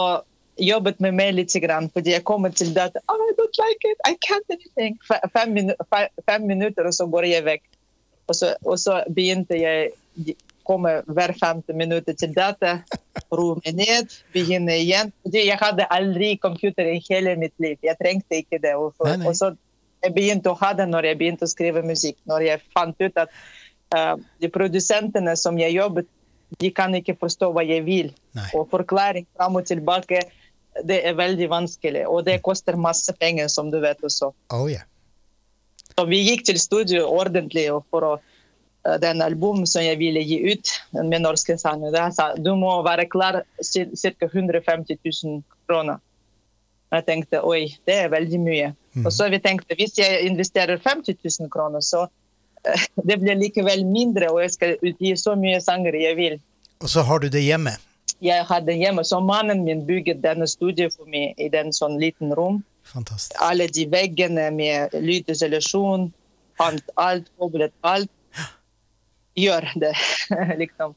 jobbet med meg litt, grann, fordi jeg kommer til det at oh, I don't like it, I can't anything. Fem, minu fem minutter, og så går jeg vekk. Og så, og så begynte jeg komme hver femte minutt til data, [laughs] roe meg ned, begynne igjen. Fordi jeg hadde aldri computer i hele mitt liv. Jeg trengte ikke det. Og, så jeg begynte å ha det når jeg begynte å skrive musikk. Når jeg fant ut at produsentene som jeg jobbet, de kan ikke forstå hva jeg vil. Nei. Og forklaring fram og tilbake, det er veldig vanskelig. Og det koster masse penger, som du vet også. Oh yeah. Så vi gikk til studio ordentlig for å eh, den album som jeg ville gi ut med norske sanger. Sa du må være klar ca. 150 000 kroner. Jeg tenkte oi, det er veldig mye. Og så vi tenkte hvis jeg investerer 50 000 kroner, så eh, [laughs] det blir likevel mindre, og jeg skal utgi så mye sanger jeg vil. Og så har du det hjemme. Jeg har det hjemme, så mannen min bygget denne studioet for meg i den sånn liten rom. Fantastisk. Alle de veggene med lydisolasjon, alt, alt, koblet alt. Gjør det, [laughs] liksom.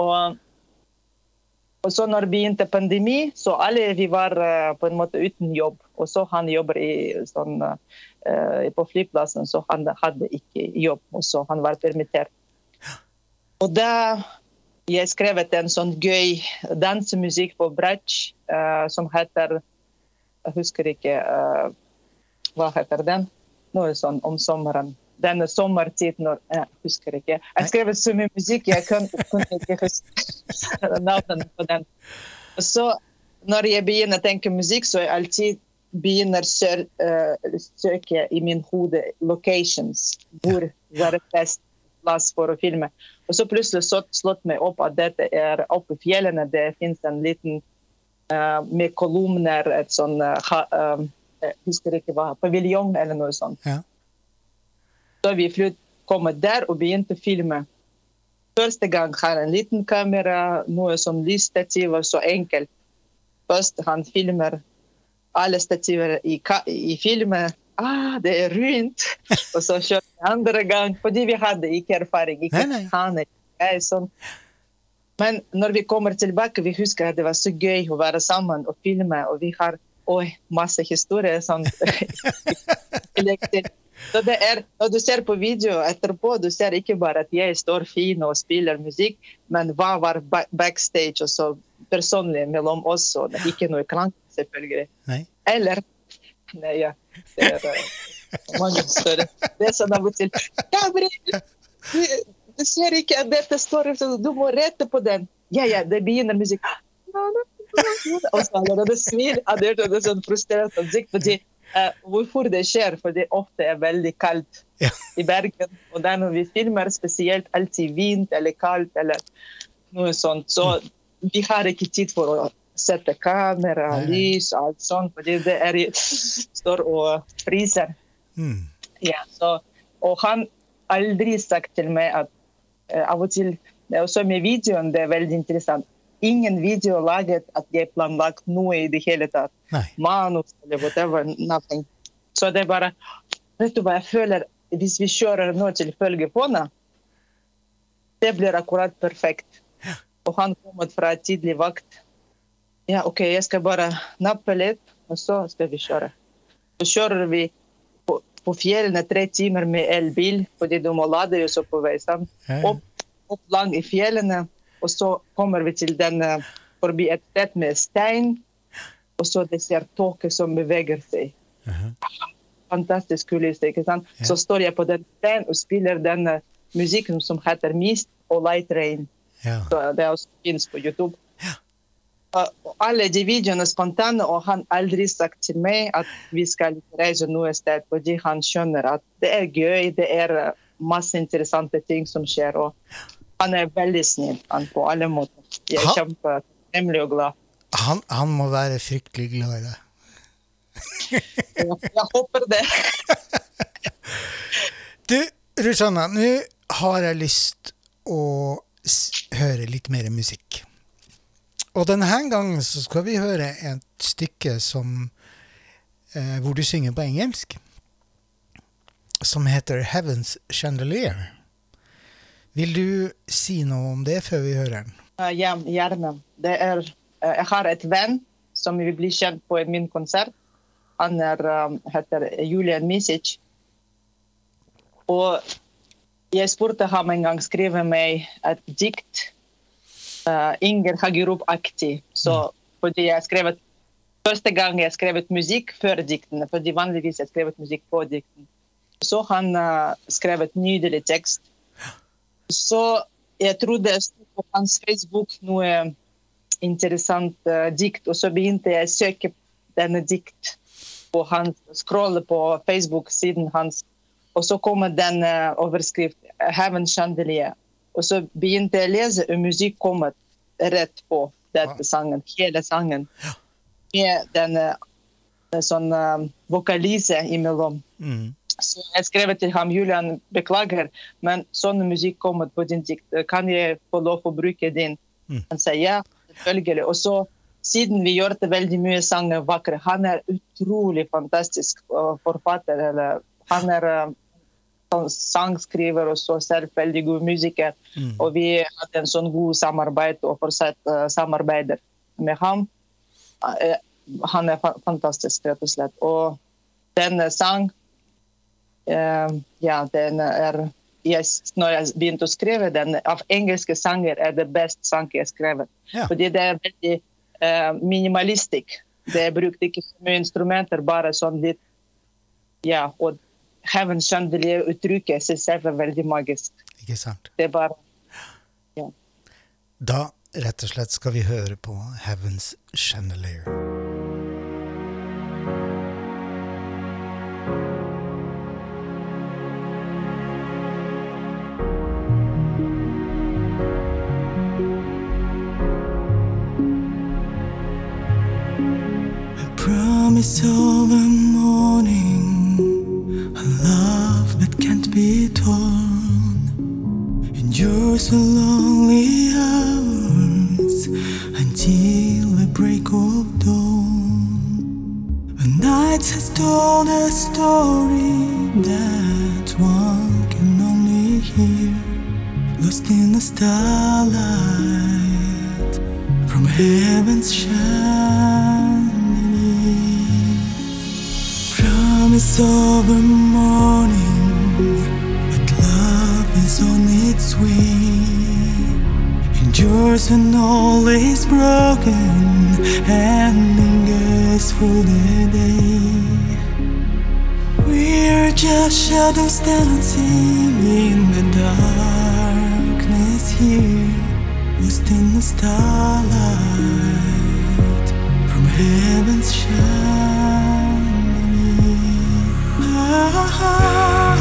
Og, og så når begynte pandemi, så alle vi var eh, på en måte uten jobb. Og så han jobber i, sånn, eh, på flyplassen, så han hadde ikke jobb. Og så han var permittert. Og da jeg skrevet en sånn gøy dansemusikk på bratsj uh, som heter Jeg husker ikke uh, hva heter den. Noe sånn om sommeren. Denne sommertid når Jeg husker ikke. Jeg skrev så mye musikk, jeg kunne, kunne ikke huske [laughs] navnet på den. Så når jeg begynner å tenke musikk, så er jeg alltid begynner å sø eh, søke i min hode locations. Hvor det er best plass for å filme. Og så plutselig så slått meg opp at dette er oppe i fjellene. Det fins en liten uh, med kolumner, et sånn uh, eh, Jeg husker ikke hva. Paviljong eller noe sånt. Ja. Så vi flytt, kom der og begynte å filme. Første gang har en liten kamera, noe som lysstativ, så enkelt. Først han filmer alle stativer i, i filmen. Ah, det er rundt! Og så kjører vi andre gang, fordi vi hadde ikke erfaring. Ikke Nei, nei. Jeg, sånn. Men når vi kommer tilbake, vi husker at det var så gøy å være sammen og filme. Og vi har oi, masse historier. Sånn. Så det er, når du ser på video etterpå, du ser ikke bare at jeg står fin og spiller musikk, men hva var backstage og så personlig mellom oss, og ikke noe klang, selvfølgelig. Nei. Eller Nei, ja. Det er uh, mange større. Det er sånn av og til Gabriel, du, du ser ikke at dette står Du må rette på den. Ja, ja, det begynner musikk. Og så allerede det smil. Det det sånn frustrert ansikt. Fordi, uh, hvorfor det skjer? Fordi ofte er veldig kaldt Ja. i Bergen. Og da når vi filmer, spesielt alltid vind eller kaldt eller noe sånt, så vi har ikke tid for å sette kamera, lys og alt sånt, fordi det er står og fryser. Mm. Ja, så, og han aldri sagt til meg at uh, av og til det er også med videoen det er veldig interessant. Ingen video laget at jeg planlagt noe i det hele tatt. Nei. Manus eller whatever, nothing. Så det er bare Vet du hva jeg føler hvis vi kjører nå til følgefone? Det blir akkurat perfekt. Og han kommer fra tidlig vakt. Ja, OK, jeg skal bare nappe litt, og så skal vi kjøre. Så kjører vi på, på fjellene tre timer med elbil, fordi du må lade jo så på vei. Ja, ja. Opp, opp lang i fjellene, og så kommer vi til den eh, forbi et sted med stein, og så det ser tåke som beveger seg. Mhm. Fantastisk kulisse, ikke sant? Ja. Så står jeg på den steinen og spiller den eh, musikken som heter Mist og Light Rain. Ja. Så det også finnes på YouTube. Alle de videoene spontane, og han aldri sagt til meg at vi skal reise noe sted, fordi han skjønner at det er gøy, det er masse interessante ting som skjer. Og han er veldig snill han på alle måter. Jeg er kjempetakknemlig og glad. Han, han må være fryktelig glad i deg. Jeg, håper det. Du, Rusanna, nå har jeg lyst å høre litt mer musikk. Og denne gangen så skal vi høre et stykke som eh, hvor du synger på engelsk. Som heter Heaven's Chandelier. Vil du si noe om det før vi hører den? Uh, ja, gjerne. Er, uh, jeg har et venn som vil bli kjent på min konsert. Han er, um, heter Julian Misic. Og jeg spurte ham en gang skrive meg et dikt. Uh, Inger Hagerup-aktig. Så fordi jeg skrevet Første gang jeg skrevet musikk før diktene, fordi vanligvis jeg skrevet musikk på dikten. Så han uh, skrev et nydelig tekst. Så jeg trodde jeg sto på hans Facebook noe interessant uh, dikt, og så begynte jeg å søke denne dikt på hans, scrolle på Facebook-siden hans, og så kommer den eh, overskrift Heaven Chandelier. Og så begynte jeg å lese, og musikk kom rett på dette sangen, hele sangen. Med den eh, sånn eh, vokalise imellom. Mm. Så jeg skrev til ham Julian, beklager, men sånn musikk kommer på din dikt. Kan jeg få lov å bruke din? Mm. Han sa ja, selvfølgelig. Og så, siden vi gjorde veldig mye sanger vakre, han er utrolig fantastisk forfatter. Eller, han er sånn sangskriver og så selvfølgelig god musiker. Mm. Og vi hadde en sånn god samarbeid og fortsatt uh, samarbeider med ham. Uh, han er fa fantastisk, rett og slett. Og denne sang uh, ja, den er yes, Når jeg begynte å skrive den, av engelske sanger er det beste sang jeg har skrevet. Ja. Fordi det er veldig uh, minimalistisk. Det er brukt ikke så mye instrumenter, bare sånn litt Ja, og Heaven Chandelier-uttrykket i seg selv er veldig magisk. Ikke sant? Det er bare Da rett og slett skal vi høre på Heaven's Chandelier. Promise of a morning, love that can't be torn. Endures for lonely hours until the break of dawn. A night has told a story that one can only hear, lost in the starlight from heaven's chandelier. Sober morning, but love is on its way. Endures when all is broken and lingers for the day. We're just shadows dancing in the darkness here, lost in the starlight from heaven's shining. Ah,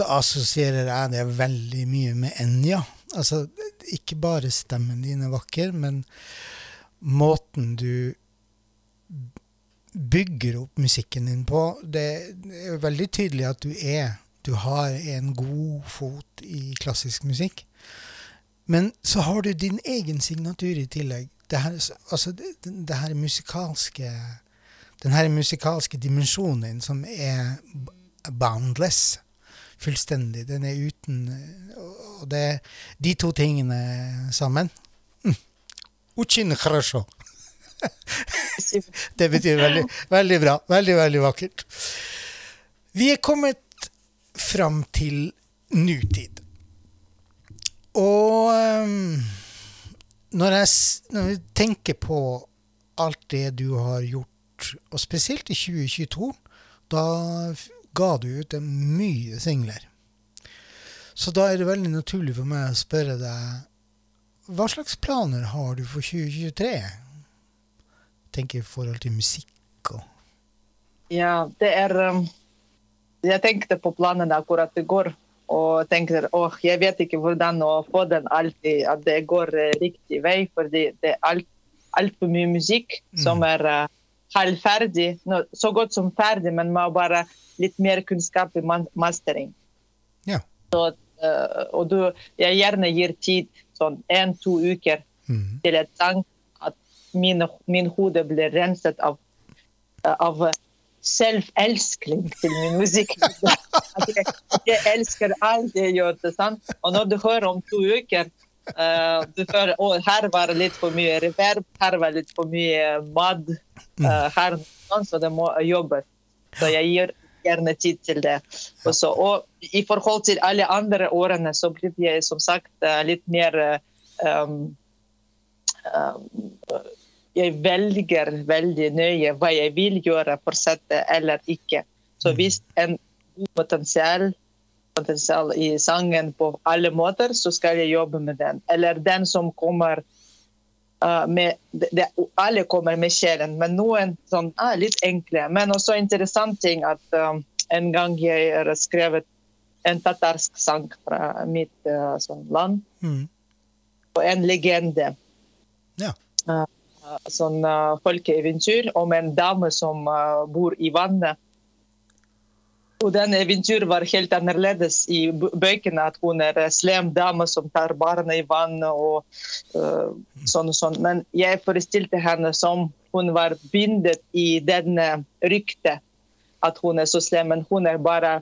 så assosierer jeg det veldig mye med Enja. Altså, ikke bare stemmen din er vakker, men måten du bygger opp musikken din på. Det er veldig tydelig at du er Du har en god fot i klassisk musikk. Men så har du din egen signatur i tillegg. Det her, altså, det, det her musikalske den her musikalske dimensjonen din som er boundless Fullstendig. Den er uten Og det de to tingene sammen mm. Очень хорошо. [laughs] det betyr veldig, veldig bra. Veldig, veldig vakkert. Vi er kommet fram til nutid. Og um, når jeg når jeg tenker på alt det du har gjort og spesielt i 2022, da ga du ut mye singler. Så da er det veldig naturlig for meg å spørre deg hva slags planer har du for 2023? Tenker i forhold til musikk og Ja, det er um, Jeg tenkte på planene akkurat i går og tenkte åh, jeg vet ikke hvordan å få den alltid, at det går uh, riktig vei, fordi det er alt, altfor mye musikk mm. som er uh, halvferdig, no, så godt som ferdig, men må bare litt mer kunnskap i mastering. Ja. Så, uh, og du, jeg gjerne gir tid, sånn én-to uker, mm. til et sang, at min, min hode blir renset av, av selvelskling til min musikk. [laughs] jeg, jeg, elsker alt jeg gjør. sant? Og når du hører om to uker uh, du føler å, her var det litt for mye reverb, her var det litt for mye mad. Uh, her, så det må jobbes. Så jeg gir gjerne tid til det. Også. Og i forhold til alle andre årene så blir jeg som sagt litt mer um, um, jeg velger veldig nøye hva jeg vil gjøre, fortsette eller ikke. Så hvis en god potensial, i sangen på alle måter, så skal jeg jobbe med den. Eller den som kommer uh, med, det, Alle kommer med sjelen, men noen sånn, ah, litt enkle. Men også interessant ting at um, en gang jeg har skrevet en tatarsk sang fra mitt uh, sånn land. Mm. Og en legende. Ja. Uh, sånn folkeeventyr om en dame som bor i vannet. Og den eventyret var helt annerledes i bøkene. At hun er en slem dame som tar barna i vannet og uh, sånn og sånn. Men jeg forestilte henne som hun var bindet i denne ryktet. At hun er så slem, men hun er bare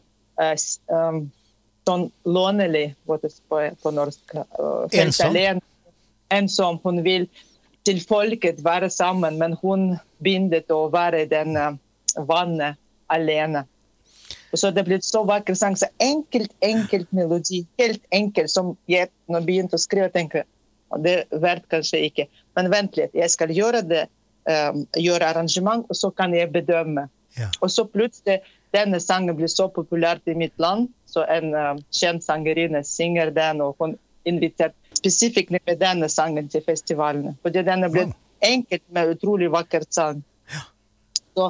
uh, um, sånn lånelig på, på norsk. Uh, Ensom? alene. Ensom. Hun vil til folket være sammen, men hun bindet å være i denne vannet alene. Og så det ble så vakker sang. Så enkelt, enkelt melodi. Helt enkelt. Som jeg når jeg begynte å skrive, tenkte «Å, det er verdt kanskje ikke. Men vent litt, jeg skal gjøre det. um, gjøre arrangement, og så kan jeg bedømme. Ja. Og så plutselig denne sangen ble så populær i mitt land, så en um, kjent sangerinne synger den, og hun inviterte spesifikt med denne sangen til festivalene. Fordi denne ble enkelt, men utrolig vakker sang. Så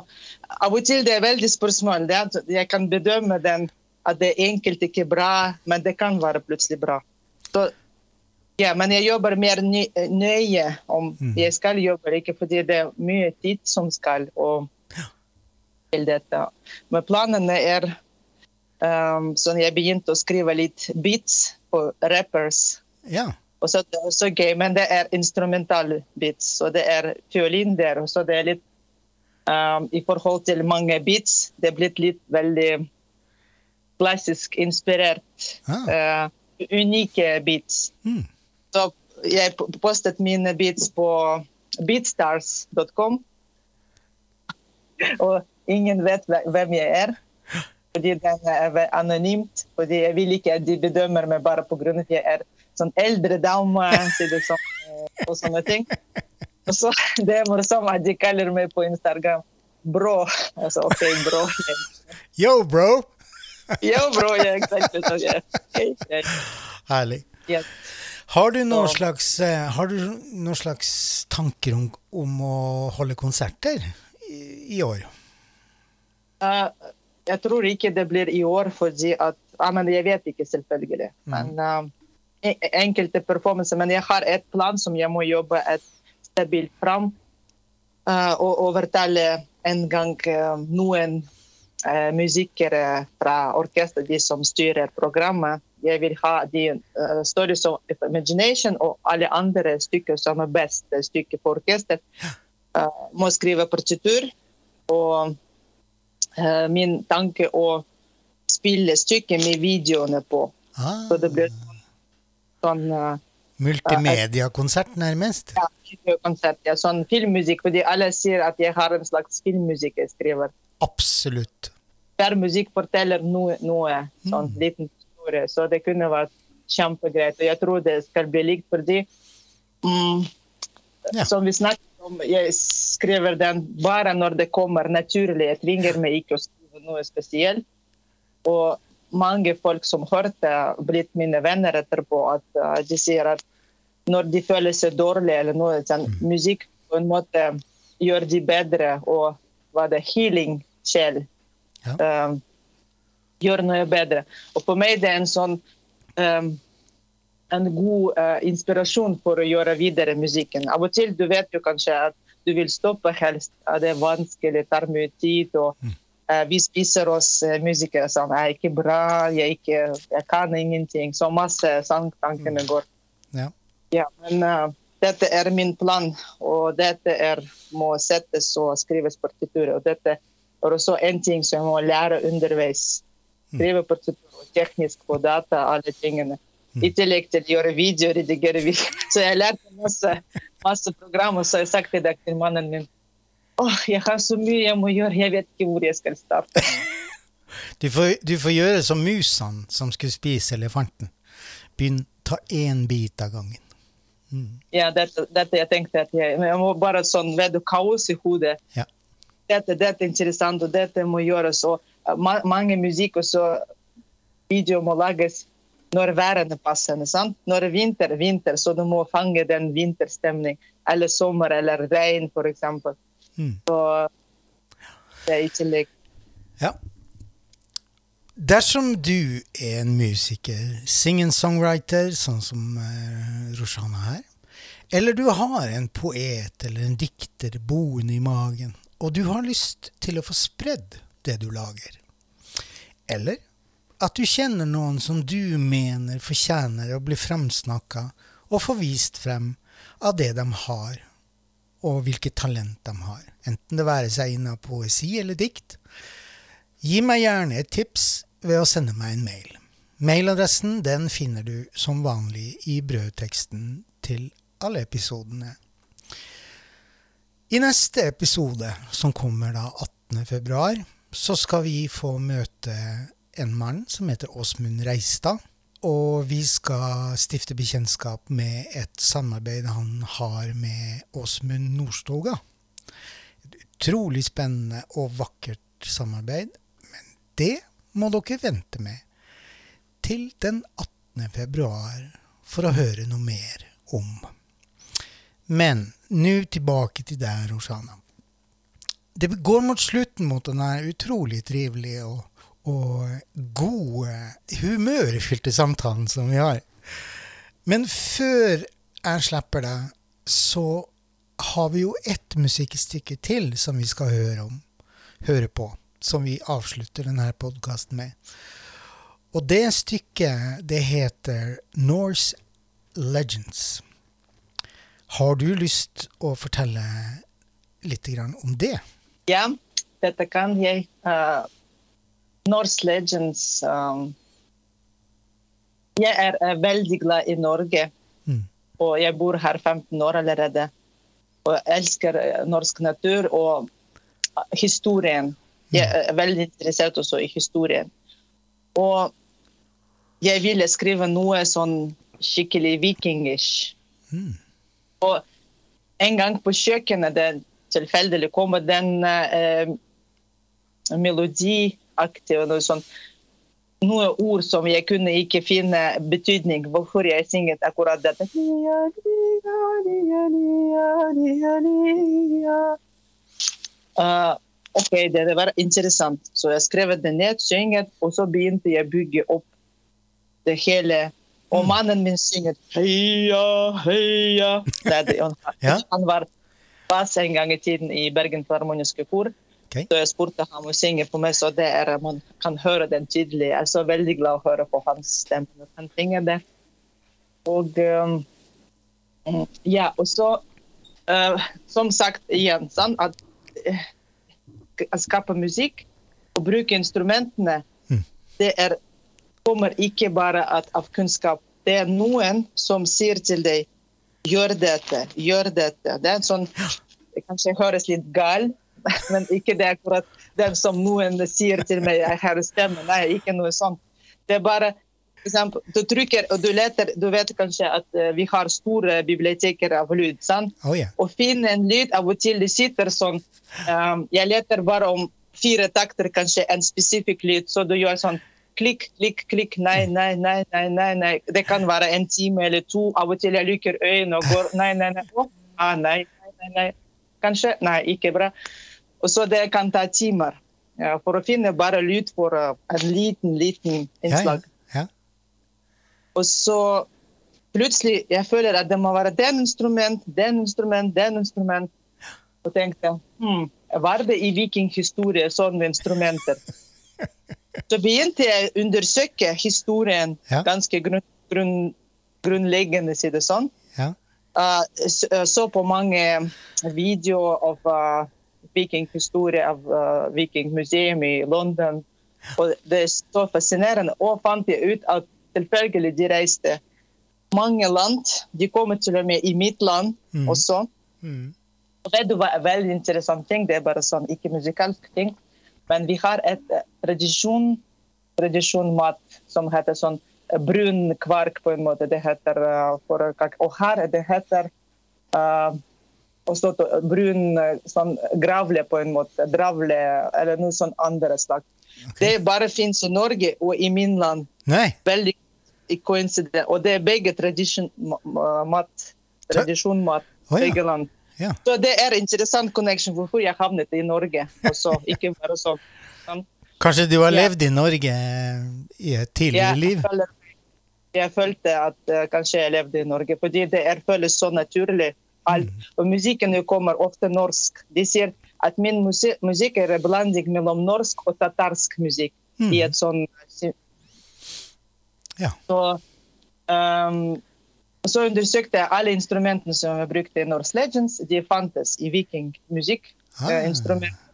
av og til det er veldig spørsmål. Det er jeg kan bedømme den at det er enkelt ikke bra, men det kan være plutselig bra. Så, ja, men jeg jobber mer nøye om jeg skal jobbe, ikke fordi det er mye tid som skal og til dette. Men planene er um, sånn jeg begynte å skrive litt beats på rappers. ja. Og så det er også gøy, men det er instrumental beats, og det er fiolin der. Og så det er litt I forhold til mange beats, det er blitt litt veldig klassisk inspirert. Ah. uh, unike beats. Mm. Så jeg postet mine beats på beatstars.com. [laughs] Og ingen vet hvem jeg er. Fordi den er anonymt. Fordi jeg vil ikke at de bedømmer meg bare pga. at jeg er sånn eldre dame sånn, eh, og sånne ting. Så [laughs] Det er morsomt at de kaller meg på Instagram bro. Altså, OK, bro. Yo, bro! Yo, bro. Ja, exakt. Så, ja. Ok, ja, Herlig. ja. Har du noen Så- slags, eh, har du noen slags tanker om, om å holde konserter i, i år? Uh, jeg tror ikke det blir i år, fordi at ja, men Jeg vet ikke, selvfølgelig. Men eh, e- enkelte performances. Men jeg har et plan som jeg må jobbe et stabilt fram. eh, og overtale en gang eh, noen uh, musikere fra orkesteret, de som styrer programmet. Jeg vil ha de uh, Stories of Imagination og alle andre stykker som er beste stykker for orkester. Uh, må skrive partitur. Og uh, min tanke å spille stykket med videoene på. Ah, Så det blir sånn eh, multimediakonsert, nærmest? ja, videokonsert, ja, sånn filmmusikk. Fordi alle sier at jeg har en slags filmmusikk jeg skriver. Absolutt. Hver musikk forteller noe, noe sånn liten historie. Så det kunne vært kjempegreit. Og jeg tror det skal bli likt fordi mm, Ja. Som vi snakket om, jeg skriver den bare når det kommer naturlig. Jeg tvinger meg ikke å skrive noe spesielt. Og mange folk som hørte, blitt mine venner etterpå, at uh, de sier at når de føler seg dårlig eller noe sånn, musikk på en måte gjør de bedre, og hva det healing sjel Ja. um, gjør noe bedre. Og for meg det er en sånn um, en god uh, inspirasjon for å gjøre videre musikken. Av og til du vet jo kanskje at du vil stoppe helst, at det er vanskelig, tar mye tid. og uh, Vi spiser oss uh, musikere som er ikke bra, jeg, ikke, jeg kan ingenting. Så masse sangtankene går. Ja. Men uh, dette er min plan, og dette er, må settes og skrives partitur. Og dette er også en ting som jeg må lære underveis. Skrive partitur og teknisk på data, alle tingene. I tillegg til å gjøre video, redigere video. [laughs] Så jeg lærte masse, masse programmer, så jeg sa til mannen min Åh, jeg har så mye jeg må gjøre, jeg vet ikke hvor jeg skal starte. [laughs] Du får, du får gjøre som musene som skulle spise elefanten. Begynn ta én bit av gangen. Ja, dette, dette jeg tenkte at jeg, men jeg må bare sånn, vedde kaos i hodet. Ja. Dette, dette er interessant, og dette må gjøres. Og uh, ma mange musikk og så video må lages når værene passer. sant? Når er vinter, vinter, så du må fange den vinterstemning. eller sommer eller regn, f.eks. Mm. Så det er ikke likt. Ja. Dersom du er en musiker, sing-and-songwriter, sånn som uh, Roshana her, eller du har en poet eller en dikter boende i magen, og du har lyst til å få spredd det du lager, eller at du kjenner noen som du mener fortjener å bli framsnakka og få vist frem av det de har, og hvilket talent de har, enten det være seg innen poesi eller dikt, gi meg gjerne et tips ved å sende meg en mail. Mailadressen den finner du som vanlig i brødteksten til alle episodene. I neste episode, som kommer da 18. februar, så skal vi få møte en mann som heter Åsmund Reistad. Og vi skal stifte bekjentskap med et samarbeid han har med Åsmund Nordstoga. Et utrolig spennende og vakkert samarbeid, men det må dere vente med til den 18. februar for å høre noe mer om. Men nå tilbake til deg, Roshana. Det går mot slutten mot den utrolig trivelige og og gode, humørfylte samtalen som vi har. Men før jeg slipper deg, så har vi jo ett musikkstykke til som vi skal høre om, høre på, som vi avslutter denne podkasten med. Og det stykket, det heter Norse Legends. Har du lyst å fortelle litt om det? Ja, dette kan jeg. Uh Norse Legends um, Jeg er uh, veldig glad i Norge. Mm. Og jeg bor her 15 år allerede. Og jeg elsker norsk natur og historien. Jeg er veldig interessert også i historien. Og jeg ville skrive noe sånn skikkelig vikingish. Mm. Og en gang på kjøkkenet det tilfeldig kom den eh, melodiaktige og noe sånt. Noen ord som jeg kunne ikke finne betydning hvorfor jeg synget akkurat dette. Uh, ok, det var interessant. Så jeg skrev det ned, synget, og så begynte jeg å bygge opp det hele. Og mannen min synger heia, heia. Han, Ja. han var bass en gang i tiden i Bergen Harmoniske Kor. Okay. Så jeg spurte ham å synge for meg, så det er, man kan høre den tydelig. Jeg er så veldig glad å høre på hans stemme når han synger det. Og um, ja, og så uh, Som sagt igjen, sånn at uh, skape musikk og bruke instrumentene, Mm. det er, kommer ikke bare av kunnskap. Det er noen som sier til deg gjør dette, gjør dette. Det er sånn Det kanskje høres litt gal [laughs] men ikke det akkurat den som noen sier til meg jeg hører stemmen'. Nei, ikke noe sånt. Det er bare eksempel, Du trykker og du leter Du vet kanskje at eh, vi har store biblioteker av lyd. sant? Oh, yeah. Finne en lyd av og til det sitter sånn um, Jeg leter bare om fire takter, kanskje en spesifikk lyd, så du gjør sånn klikk, klikk, klikk. Nei, nei, nei, nei, nei. nei. Det kan være en time eller to. Av og til jeg lukker øynene og går Nei, nei, nei. Oh, ah, nei, nei, nei. Kanskje Nei, ikke bra. Og så det kan ta timer ja, for å finne bare lyd for uh, en liten, liten innslag. ja. ja. Og så plutselig jeg føler at det må være den instrument, den instrument, den instrument. Og tenkte hm, var det i vikinghistorie sånne instrumenter? Så begynte jeg å undersøke historien Ja. ganske grunn, grunn, grunnleggende, si det sånn. ja. Uh, s- uh, så på mange videoer av uh, vikinghistorie av uh, Vikingmuseum i London. Og det er så fascinerende. Og fant jeg ut at selvfølgelig de reiste mange land. De kommer til og med i mitt land mm. også. Mm. Du hva er veldig interessant ting? Det er bare sånn ikke musikalsk ting. Men vi har et eh, tradisjon, tradisjonmat som heter sånn eh, brun kvark på en måte. Det heter eh, for Og her det heter uh, også så brun sånn gravle på en måte. Dravle eller noe sånn andre slag. Det bare fins i Norge og i min land. Nei. Veldig coincident. Og det er begge tradisjon, ma- oh, begge Tradisjonmat. Ja. land. Ja. Så det er interessant connection hvorfor jeg havnet i Norge. også, ikke bare sånn. Kanskje du har Ja. levd i Norge i et tidligere Jeg, liv? jeg følte at uh, kanskje jeg levde i Norge, fordi det er føles så naturlig. Alt. Og musikken kommer ofte norsk. De sier at min musikk, er en blanding mellom norsk og tatarsk musikk. Mm. i et sånn Ja. Så, um, så undersøkte jeg alle instrumentene som jeg brukte i Norse Legends. De fantes i vikingmusikkinstrumenter. Ah. eh.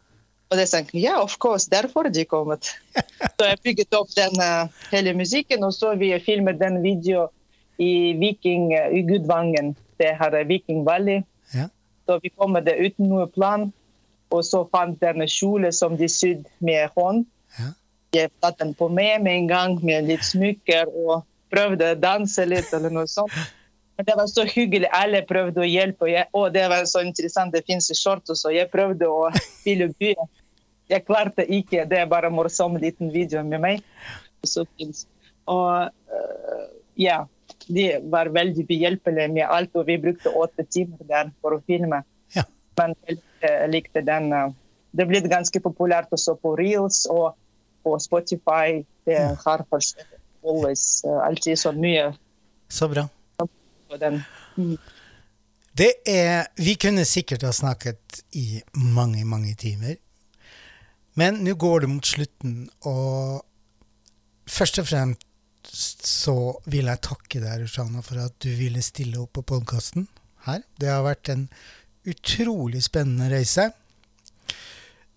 Og det tenkte jeg, ja, of course, derfor de kommet. [laughs] så jeg bygget opp den uh, hele musikken, og så vi filmet den videoen i Viking, uh, i Gudvangen. Det her er Viking Valley. Ja. Så vi kom med det uten noe plan. Og så fant jeg en kjole som de sydde med hånd. Ja. Jeg tatt den på meg med en gang, med litt smykker, og prøvde å danse litt. eller noe sånt. Men det var så hyggelig. Alle prøvde å hjelpe. Og, jeg, å, det var så interessant. Det fins shorts også. Jeg prøvde å spille by. Jeg klarte ikke. Det er bare en morsom liten video med meg. Og øh, ja, de var veldig behjelpelige med alt. Og vi brukte åtte timer der for å filme. Ja. Jeg likte- likte den. øh, Det ble ganske populært også på Reels og på Spotify. Det har forskjell- always, øh, alltid så mye Så bra. Det er Vi kunne sikkert ha snakket i mange, mange timer. Men nå går det mot slutten, og først og fremst så vil jeg takke deg, Rushana, for at du ville stille opp på podkasten her. Det har vært en utrolig spennende reise.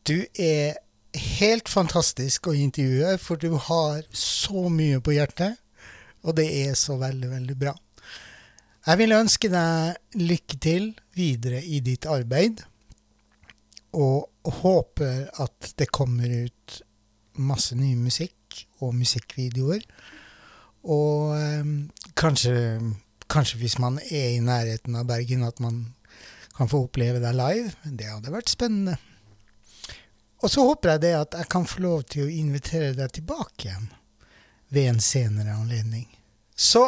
Du er helt fantastisk å intervjue, for du har så mye på hjertet, og det er så veldig, veldig bra. Jeg vil ønske deg lykke til videre i ditt arbeid, og håper at det kommer ut masse ny musikk og musikkvideoer. Og eh, kanskje, kanskje hvis man er i nærheten av Bergen, at man kan få oppleve deg live. Det hadde vært spennende. Og så håper jeg det at jeg kan få lov til å invitere deg tilbake igjen ved en senere anledning. Så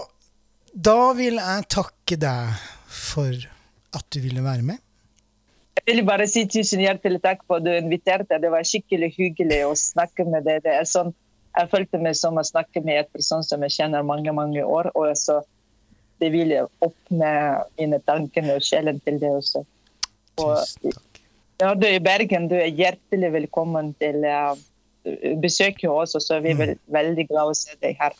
da vil jeg takke deg for at du ville være med. Jeg vil bare si tusen hjertelig takk for at du inviterte. Det var skikkelig hyggelig å snakke med deg. Det er sånn, jeg følte meg som å snakke med en person som jeg kjenner mange mange år. Og så det vil jeg åpne mine tanker og sjelen til det også. Og, ja, du er i Bergen. Du er hjertelig velkommen til uh, besøket også, så vi er vel- veldig glad å se deg her.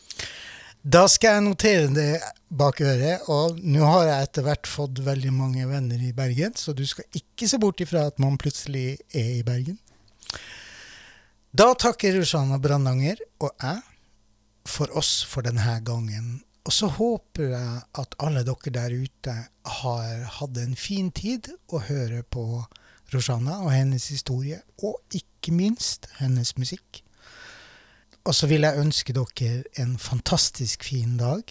Da skal jeg notere det bak øret, og nå har jeg etter hvert fått veldig mange venner i Bergen, så du skal ikke se bort ifra at man plutselig er i Bergen. Da takker Rushana Brandanger og jeg for oss for denne gangen. Og så håper jeg at alle dere der ute har hatt en fin tid å høre på Roshana og hennes historie, og ikke minst hennes musikk. Og så vil jeg ønske dere en fantastisk fin dag,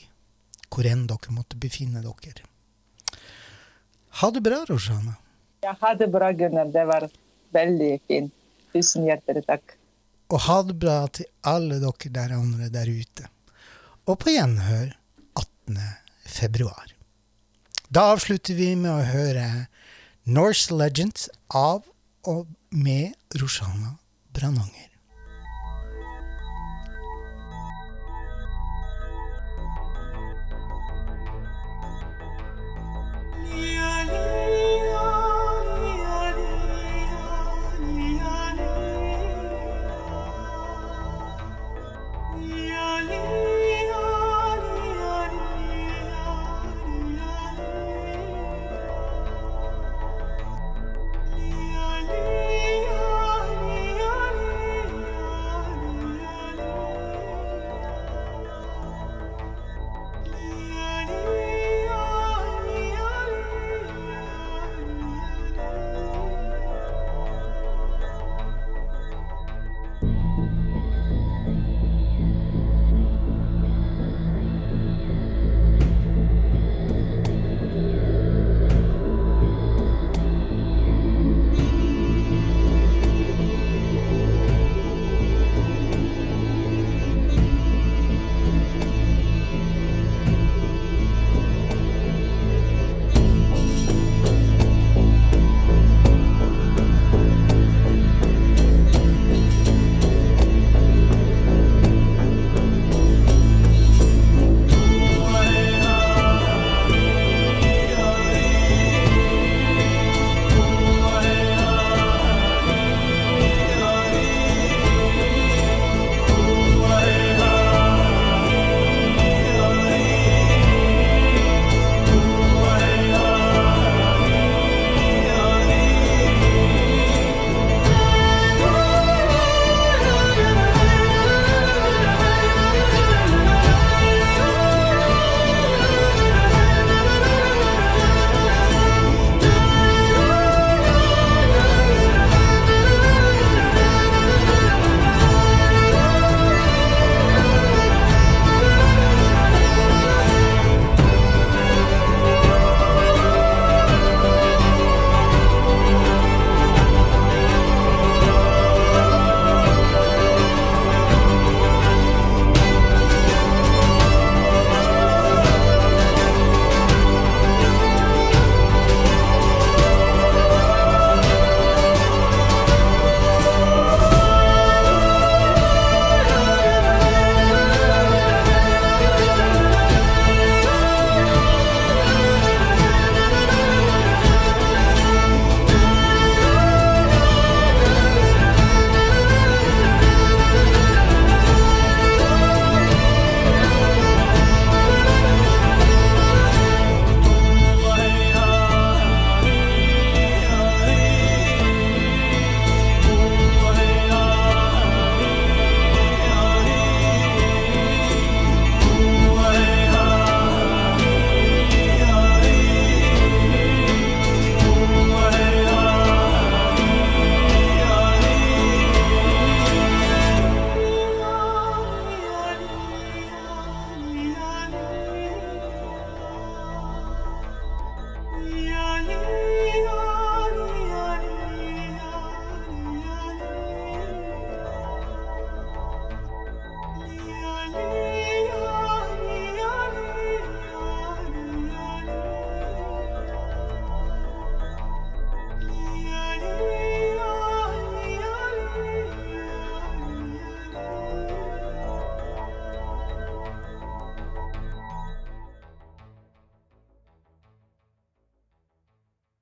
hvor enn dere måtte befinne dere. Ha det bra, Roshana. Ja, ha det bra, Gunnar. Det var veldig fint. Tusen hjertelig takk. Og ha det bra til alle dere der andre der ute. Og på gjenhør 18. februar. Da avslutter vi med å høre Norse Legends av og med Roshana Brananger.